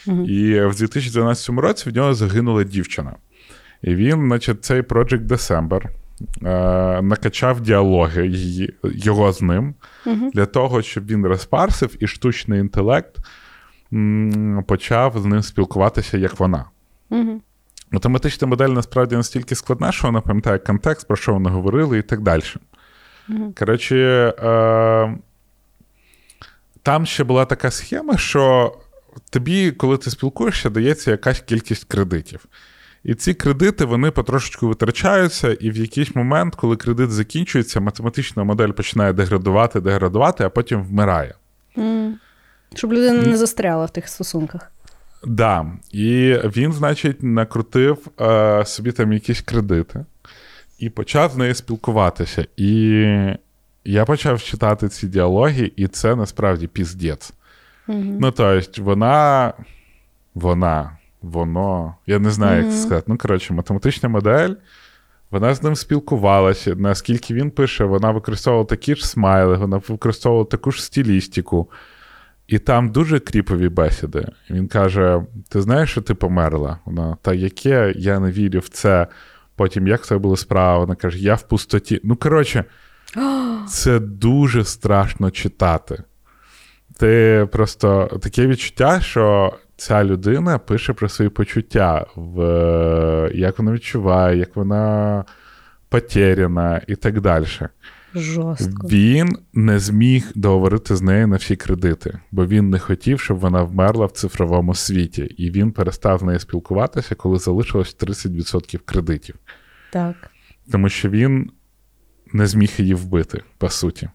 І в 2012 році в нього загинула дівчина. І він, значить, цей Project December е, накачав діалоги її, його з ним для того, щоб він розпарсив і штучний інтелект м, почав з ним спілкуватися, як вона. Математична модель насправді настільки складна, що вона пам'ятає контекст, про що вони говорили, і так далі. Коротше, е, там ще була така схема, що тобі, коли ти спілкуєшся, дається якась кількість кредитів. І ці кредити вони потрошечку витрачаються, і в якийсь момент, коли кредит закінчується, математична модель починає деградувати, деградувати, а потім вмирає. М. Щоб людина не застряла в тих стосунках. Да. І він, значить, накрутив е, собі там якісь кредити і почав з нею спілкуватися. І я почав читати ці діалоги, і це насправді піздець. Ну, тобто, вона, вона, воно, я не знаю, як це сказати. Ну, коротше, математична модель. Вона з ним спілкувалася. Наскільки він пише, вона використовувала такі ж смайли, вона використовувала таку ж стилістику. І там дуже кріпові бесіди. Він каже: Ти знаєш, що ти померла? Вона, та яке я не вірю в це. Потім як це було справа? Вона каже, я в пустоті. Ну, коротше, це дуже страшно читати. Ти просто таке відчуття, що ця людина пише про свої почуття, в, як вона відчуває, як вона потеряна і так далі. Жорстко. Він не зміг договорити з нею на всі кредити, бо він не хотів, щоб вона вмерла в цифровому світі, і він перестав з нею спілкуватися, коли залишилось 30% кредитів. Так. Тому що він не зміг її вбити, по суті.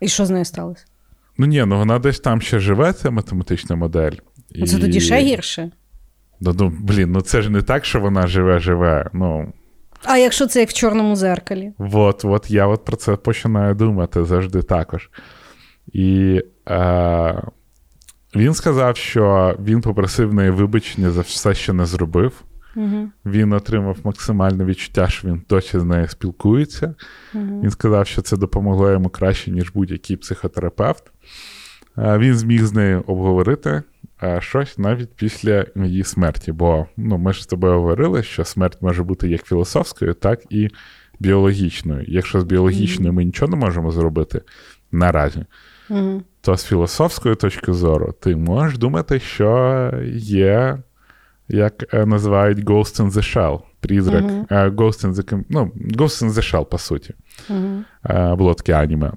І що з нею сталося? Ну ні, ну вона десь там ще живе, ця математична модель. І... Це тоді ще гірше. Ну, ну, блін, ну це ж не так, що вона живе-живе. Ну, А якщо це як в чорному зеркалі? От, от я от про це починаю думати завжди також. І е, він сказав, що він попросив неї вибачення за все, що не зробив. Угу. Він отримав максимальне відчуття, що він досі з нею спілкується. Угу. Він сказав, що це допомогло йому краще, ніж будь-який психотерапевт. Він зміг з нею обговорити щось навіть після її смерті. Бо ну, ми ж з тобою говорили, що смерть може бути як філософською, так і біологічною. Якщо з біологічною ми нічого не можемо зробити наразі, то з філософської точки зору ти можеш думати, що є, як е, називають Ghost in the Shell, призрак. Е, Ghost in the, ну, Ghost in the Shell, по суті. Е, Було таке аніме.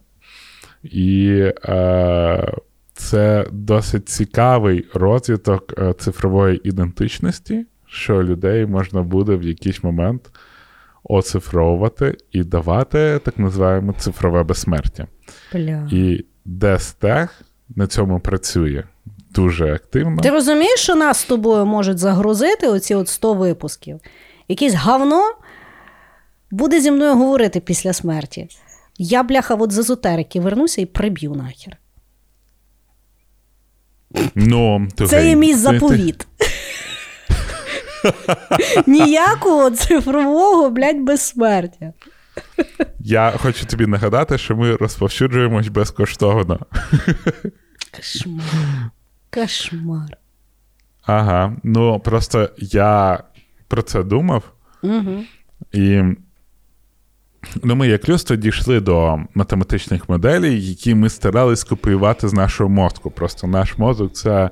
І е, це досить цікавий розвиток цифрової ідентичності, що людей можна буде в якийсь момент оцифровувати і давати так називаємо цифрове безсмертя. Бля. І Дестех на цьому працює дуже активно. Ти розумієш, що нас з тобою можуть загрузити оці от 100 випусків? Якесь говно буде зі мною говорити після смерті. Я, бляха, от з езотерики вернуся і приб'ю нахер. Ну, Це тугий. є мій заповіт. Ніякого цифрового, блядь, безсмертя. Я хочу тобі нагадати, що ми розповсюджуємось безкоштовно. Кошмар. Кошмар. Ага. Ну просто я про це думав. Угу. І ну, ми як людство дійшли до математичних моделей, які ми старались копіювати з нашого мозку. Просто наш мозок це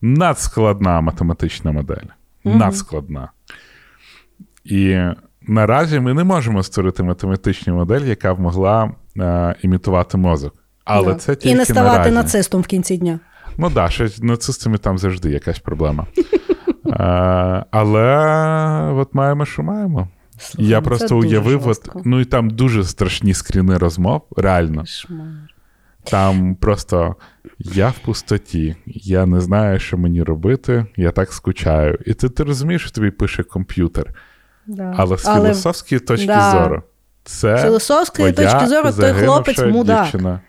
надскладна математична модель. Надскладна. І наразі ми не можемо створити математичну модель, яка б могла е, імітувати мозок. Але Да. це тільки І не ставати наразі. нацистом в кінці дня. Ну так, да, щось нацистами там завжди якась проблема. Е, але от маємо, що маємо. Слухай, я ну просто уявив, от, ну і там дуже страшні скріни розмов, реально. Кошмар. Там просто я в пустоті, я не знаю, що мені робити, я так скучаю. І ти, ти розумієш, що тобі пише комп'ютер. Да. Але з філософської точки да. зору, це З філософської точки зору той хлопець мудак. дівчина.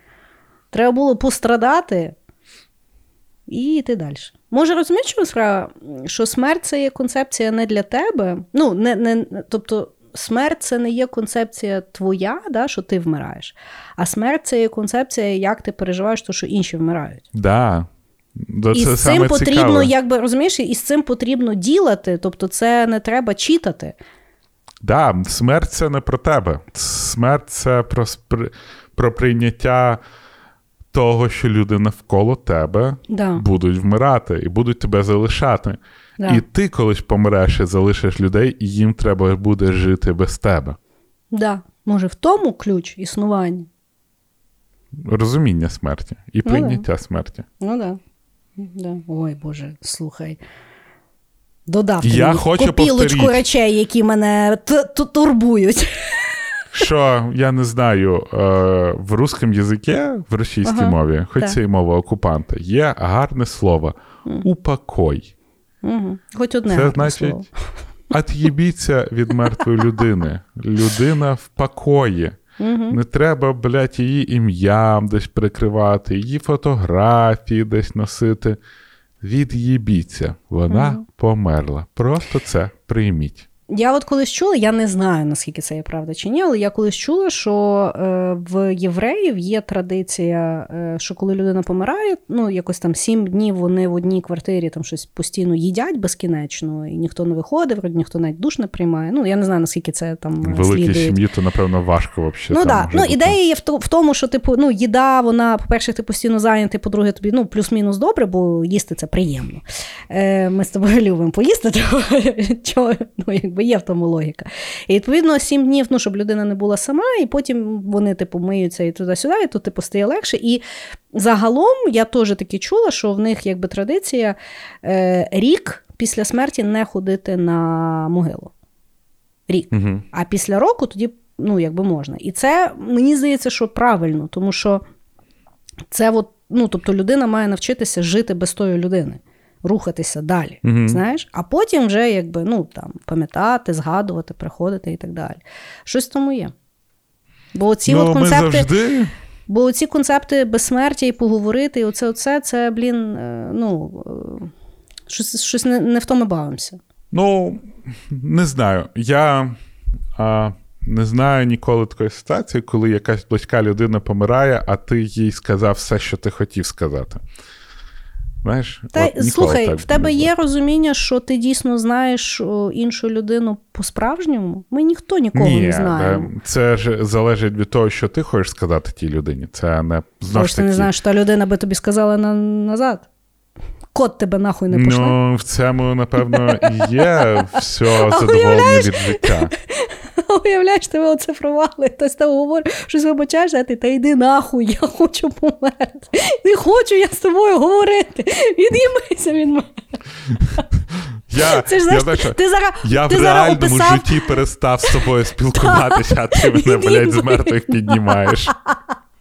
Треба було пострадати і йти далі. Може, розумієш, що справа? Що смерть це є концепція не для тебе. Ну, не, не, тобто, смерть це не є концепція твоя, да, що ти вмираєш. А смерть це є концепція, як ти переживаєш, то, що інші вмирають. Да. Да, і це з цим потрібно, цікаве. якби розумієш, і з цим потрібно ділати. Тобто, це не треба читати. Да, смерть це не про тебе. Смерть це про, про прийняття того, що люди навколо тебе Да. будуть вмирати і будуть тебе залишати. Да. І ти колись помреш і залишиш людей, і їм треба буде жити без тебе. Да. Може, в тому ключ існування. Розуміння смерті і Ну да. прийняття смерті. Ну да. да. Ой, Боже, слухай. Додав Я мені хочу копілочку повторіть. речей, які мене турбують. Що я не знаю, е, в русском язикі, в російській Ага, мові, хоч це і мова окупанта, є гарне слово упокой. Угу. Хоч одне Це гарне значить, от'їбіться від мертвої людини. Людина в покої. Не треба, блядь, її ім'ям десь прикривати, її фотографії десь носити. Від'їбіться, вона померла. Просто це прийміть. Я от колись чула, я не знаю, наскільки це є правда чи ні, але я колись чула, що е, в євреїв є традиція, е, що коли людина помирає, ну якось там сім днів вони в одній квартирі там щось постійно їдять безкінечно, і ніхто не виходить, вроді ніхто навіть душ не приймає. Ну я не знаю, наскільки це там Великій сім'ї, то, напевно, важко взагалі. Ну може ну ідея є в, тому, що типу, ну, їда, вона, по-перше, ти постійно зайнятий, по-друге, тобі ну, плюс-мінус добре, бо їсти це приємно. Е, Ми з тобою любимо поїсти, чого, ну, якби є в тому логіка. І відповідно сім днів, ну, щоб людина не була сама, і потім вони, типу, миються і туди-сюди, і тут типу, стає легше. І загалом я теж таки чула, що в них якби традиція е, рік після смерті не ходити на могилу. Рік. Мгм. А після року тоді, ну, якби можна. І це мені здається, що правильно, тому що це от, ну, тобто людина має навчитися жити без тої людини, рухатися далі. Мгм. Знаєш? А потім вже якби, ну, там, пам'ятати, згадувати, приходити і так далі. Щось в тому є. Бо ці ну, от ми концепти. завжди Бо ці концепти безсмертя і поговорити, і оце, оце, це, блін, е, ну, е, щось, щось не, не в тому бавимося. Ну, не знаю. Я а, не знаю ніколи такої ситуації, коли якась близька людина помирає, а ти їй сказав все, що ти хотів сказати. Знаєш, Та от слухай, так в тебе було. є розуміння, що ти дійсно знаєш іншу людину по-справжньому? Ми ніхто нікого Ні, не е, це ж залежить від того, що ти хочеш сказати тій людині. Це не Тому що ти не знаєш, що та людина би тобі сказала на, назад. Кот тебе нахуй не пошле. Ну, в цьому, напевно, і є все задоволення від життя. уявляєш, тебе оцифрували, хтось там говорить, щось вибачаєш, а ти та йди нахуй, я хочу померти. Не хочу я з тобою говорити. Від'їмися від мене. Я, Це ж, знаєш, я, знаєш, ти зараз, я ти в зараз реальному описав, житті перестав з тобою спілкуватися, а ти мене, блядь, з мертвих піднімаєш.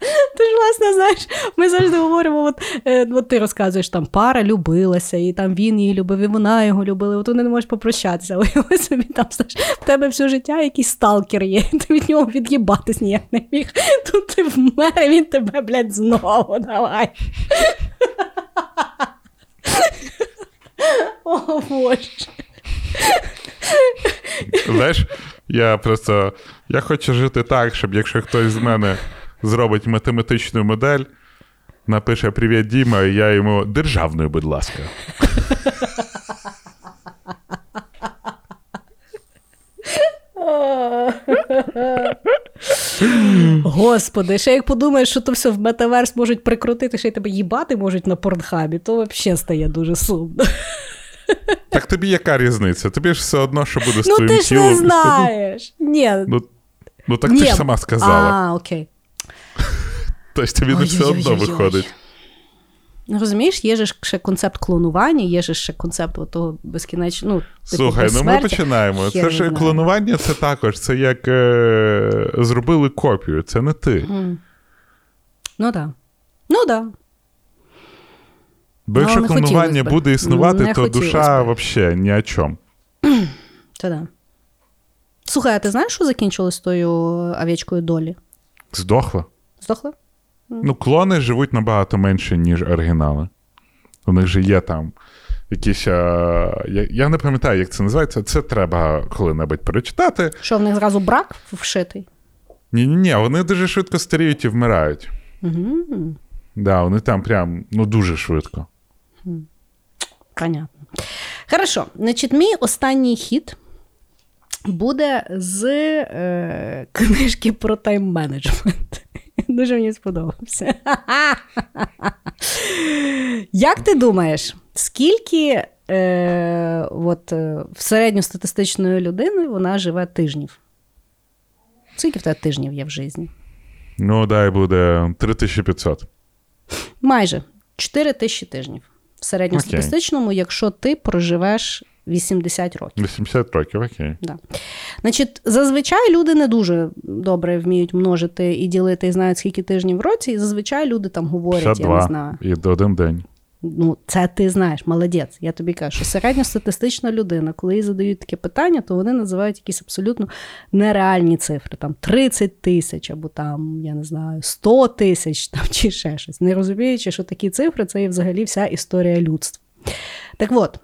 Ти ж, власне, знаєш, ми завжди говоримо, от, е, от ти розказуєш, там пара любилася, і там він її любив, і вона його любила, от вони не можеш попрощатися. Уяви собі там, знаєш, в тебе все життя якийсь сталкер є, ти від нього від'їбатись ніяк не міг. Тут ти вмер, і він тебе, блядь, знову давай. О, Боже. Знаєш, я просто я хочу жити так, щоб якщо хтось з мене зробить математичну модель, напише Привіт, Діма, і я йому державною, будь ласка. Господи, ще як подумаєш, що то все в метаверс можуть прикрутити, ще й тебе їбати можуть на порнхабі, то взагалі стає дуже сумно. Так тобі яка різниця? Тобі ж все одно, що буде з Ну твоїм ти ж тілом. не знаєш. Ні. Ну, ну так Ні. ти ж сама сказала. А, окей. Тобто тобі не все одно виходить. Ну, Розумієш, є же ж ще концепт клонування, є же ще концепт того безкінечного. Ну, типу, Слухай, ну ми починаємо. Хер Це ж клонування, це також. Це як е, зробили копію, це не ти. Ну так. Ну так. Бо якщо клонування буде існувати, Не то душа взагалі ні о чому. Це да. Слухай, а ти знаєш, що закінчилось з тою овечкою долі? Здохла. Здохла? Ну, клони живуть набагато менше, ніж оригінали. У них же є там якісь. А, я, я не пам'ятаю, як це називається. Це треба коли-небудь перечитати. Що в них зразу брак вшитий? Ні-ні, ні вони дуже швидко старіють і вмирають. Угу. Да, вони там прям ну дуже швидко. Понятно. Хорошо. Значить, мій останній хід буде з е, книжки про тайм-менеджмент. Дуже мені сподобався. Як ти думаєш, скільки е, от, е, в середньостатистичної людини вона живе тижнів? Скільки в тебе тижнів є в житті? Ну, дай буде 3500. Майже 4 тисячі тижнів. В середньостатистичному, якщо ти проживеш 80 років. 80 років, окей. Да. Значить, зазвичай люди не дуже добре вміють множити і ділити, і знають, скільки тижнів в році. І зазвичай люди там говорять, я не знаю. і до один день. Ну, це ти знаєш, молодець. Я тобі кажу, що середньостатистична людина, коли їй задають таке питання, то вони називають якісь абсолютно нереальні цифри. Там 30 тисяч, або там, я не знаю, 100 тисяч там, чи ще щось. Не розуміючи, що такі цифри це є взагалі вся історія людства. Так от,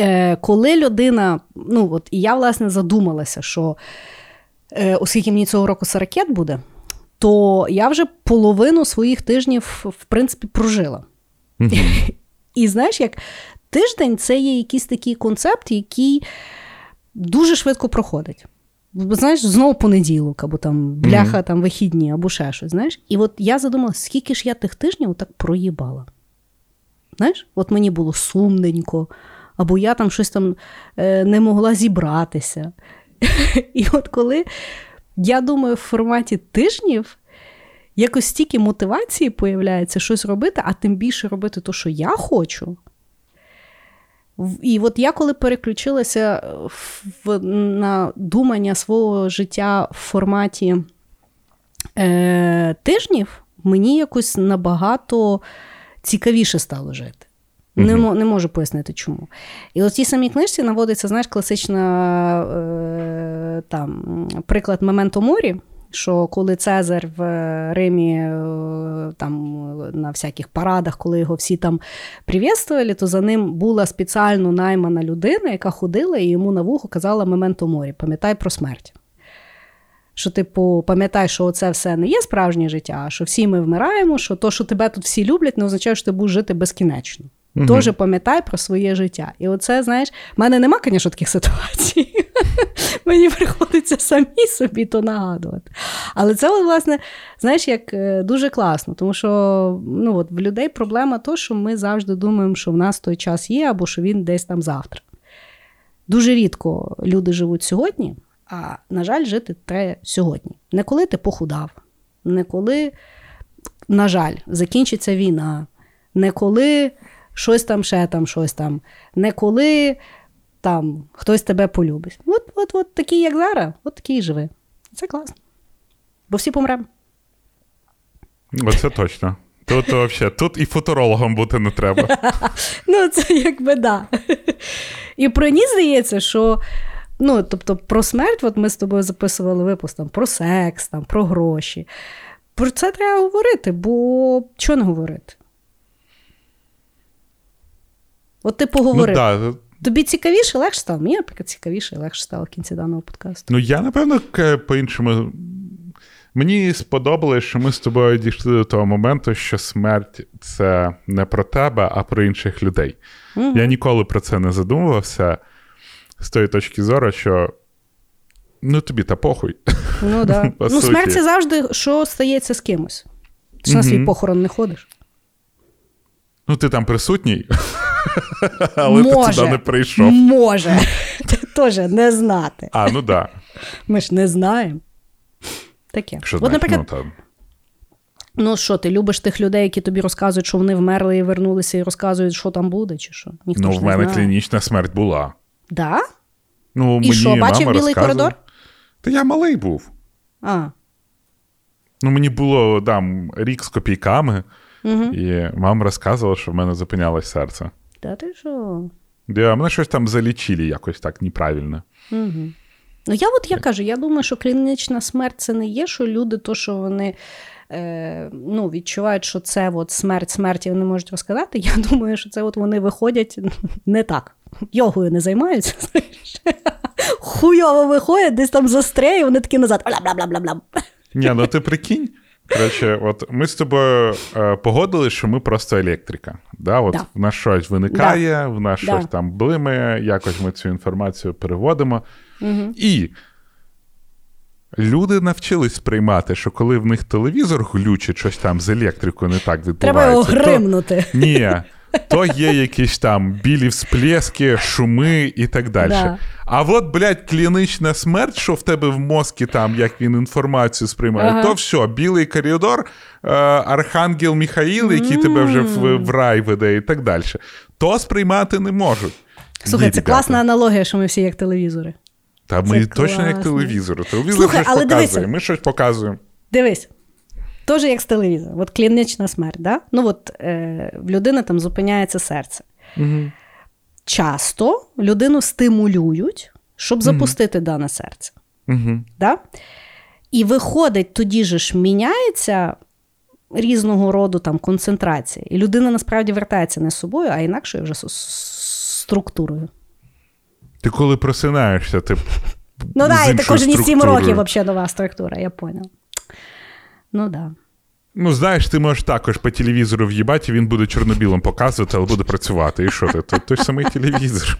е, коли людина, ну от і я власне задумалася, що е, оскільки мені цього року 40 буде, то я вже половину своїх тижнів, в принципі, прожила. І знаєш, як тиждень це є якийсь такий концепт, який дуже швидко проходить. Знаєш, знову понеділок, або там бляха, там вихідні, або ще щось. Знаєш? І от я задумалася, скільки ж я тих тижнів так проїбала. Знаєш, от мені було сумненько, або я там щось там е, не могла зібратися. І от коли я думаю, в форматі тижнів якось стільки мотивації появляється щось робити, а тим більше робити те, що я хочу. І от я коли переключилася в, на думання свого життя в форматі е, тижнів, мені якось набагато цікавіше стало жити. Не, не можу пояснити чому. І от в тій самій книжці наводиться, знаєш, класична е, там, приклад Мементо Морі, що коли Цезар в Римі е, там, на всяких парадах, коли його всі там привітствували, то за ним була спеціально наймана людина, яка ходила і йому на вухо казала Мементо Морі, пам'ятай про смерть. Що, типу, пам'ятай, що це все не є справжнє життя, а що всі ми вмираємо, що то, що тебе тут всі люблять, не означає, що ти будеш жити безкінечно. Мгм. Тоже пам'ятай про своє життя. І оце, знаєш, в мене нема, звісно, таких ситуацій. Мені приходиться самі собі то нагадувати. Але це, власне, знаєш, як е, дуже класно, тому що ну, от, в людей проблема то, що ми завжди думаємо, що в нас той час є, або що він десь там завтра. Дуже рідко люди живуть сьогодні. А на жаль, жити треба сьогодні. Не коли ти похудав, не коли, на жаль, закінчиться війна, не коли щось там, ще там, щось там, не коли там хтось тебе полюбить. От, от, от такий, як зараз, от такий і живи. Це класно. Бо всі помремо. Оце точно. Тут вообще, тут і футурологом бути не треба. Ну, це якби да. І про ній здається, що. Ну, тобто, про смерть, от ми з тобою записували випуск там, про секс, там, про гроші. Про це треба говорити, бо чого не говорити? От ти поговорив. Ну, да. Тобі цікавіше, легше стало? Мені, наприклад, цікавіше і легше стало в кінці даного подкасту. Ну, я, напевно, по-іншому. Мені сподобалось, що ми з тобою дійшли до того моменту, що смерть це не про тебе, а про інших людей. Я ніколи про це не задумувався з тої точки зору, що ну тобі та похуй. Ну, да. По ну, смерть це завжди, що стається з кимось. Ти ж на свій похорон не ходиш. Ну, ти там присутній, але ти туди не прийшов. Може. Це теж не знати. А, ну так. Ми ж не знаємо. Таке. Що От, наприклад, ну, там. ну що, ти любиш тих людей, які тобі розказують, що вони вмерли і вернулися, і розказують, що там буде, чи що? Ніхто ну ж в мене знає. клінічна смерть була. Да? Ну, І мені що, бачив білий коридор? Та я малий був. А. Ну, мені було там рік з копійками, Угу. і мама розказувала, що в мене зупинялось серце. Та ти що? Да, мене щось там залічили якось так неправильно. Угу. Ну, я от я кажу, я думаю, що клінічна смерть це не є, що люди, то, що вони е, ну, відчувають, що це от смерть смерті вони можуть розказати. Я думаю, що це от вони виходять не так. Йогою не займаються. Хуйово виходять, десь там застряє, вони такі назад. Ні, ну ти прикинь. Коротше, от ми з тобою е, погодили, що ми просто електрика. Да? От Да. В нас щось виникає, в нас Да. щось там блимає, якось ми цю інформацію переводимо. Угу. І люди навчились сприймати, що коли в них телевізор глючить, щось там з електрикою не так відбувається. Треба його то- Ні. То є якісь там білі всплески, шуми і так далі. Да. А от, блядь, клінічна смерть, що в тебе в мозкі, там, як він інформацію сприймає, Ага. то все, білий коридор, е, архангел Міхаїл, який тебе вже в, в рай веде, і так далі. То сприймати не можуть. Слухай, Ні, це ребята. класна аналогія, що ми всі як телевізори. Та ми Це точно як класно. телевізор. Телевізор Слухай, щось але показує, дивися. ми щось показуємо. Дивись. Теж як з телевізора. От клінічна смерть, да? Ну от е, в людини там зупиняється серце. Угу. Часто людину стимулюють, щоб запустити дане серце. Угу. Да? І виходить, тоді же ж міняється різного роду там концентрація. І людина насправді вертається не з собою, а інакшою вже с- структурою. Ти коли просинаєшся, ти. Ну з так, і також не 7 років взагалі нова структура, я поняла. Ну. Да. Ну, знаєш, ти можеш також по телевізору в'їбати, він буде чорно-білим показувати, але буде працювати. І що ти? Той, той самий телевізор.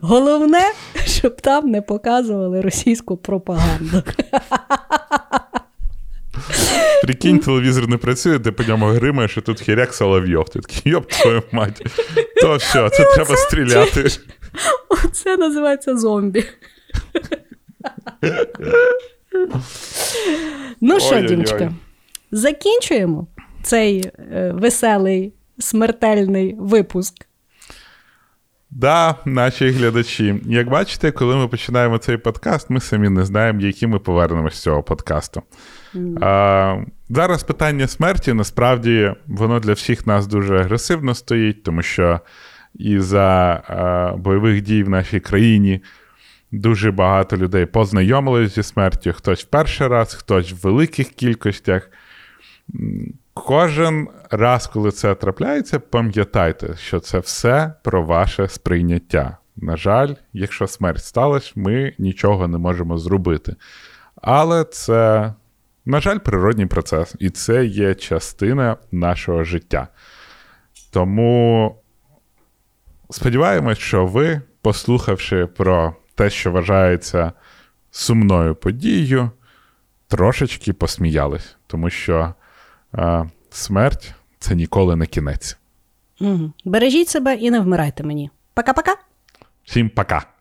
Головне, щоб там не показували російську пропаганду. Прикинь, телевізор не працює, ти по ньому гримаєш, і тут хіряк Соловйов. Ти такий, йоп, твою мать. То все, це треба стріляти. Це називається зомбі. Ну що. Дімчика, закінчуємо цей е, веселий смертельний випуск. Да, наші глядачі. Як бачите, коли ми починаємо цей подкаст, ми самі не знаємо, які ми повернемось з цього подкасту. А, зараз питання смерті насправді воно для всіх нас дуже агресивно стоїть, тому що із-за а, бойових дій в нашій країні дуже багато людей познайомились зі смертю. Хтось в перший раз, хтось в великих кількостях. Кожен раз, коли це трапляється, пам'ятайте, що це все про ваше сприйняття. На жаль, якщо смерть сталася, ми нічого не можемо зробити. Але це, на жаль, природній процес, і це є частина нашого життя. Тому сподіваємось, що ви, послухавши про те, що вважається сумною подією, трошечки посміялись, тому що е, смерть це ніколи не кінець. Угу. Бережіть себе і не вмирайте мені. Пока-пока. Всім пока!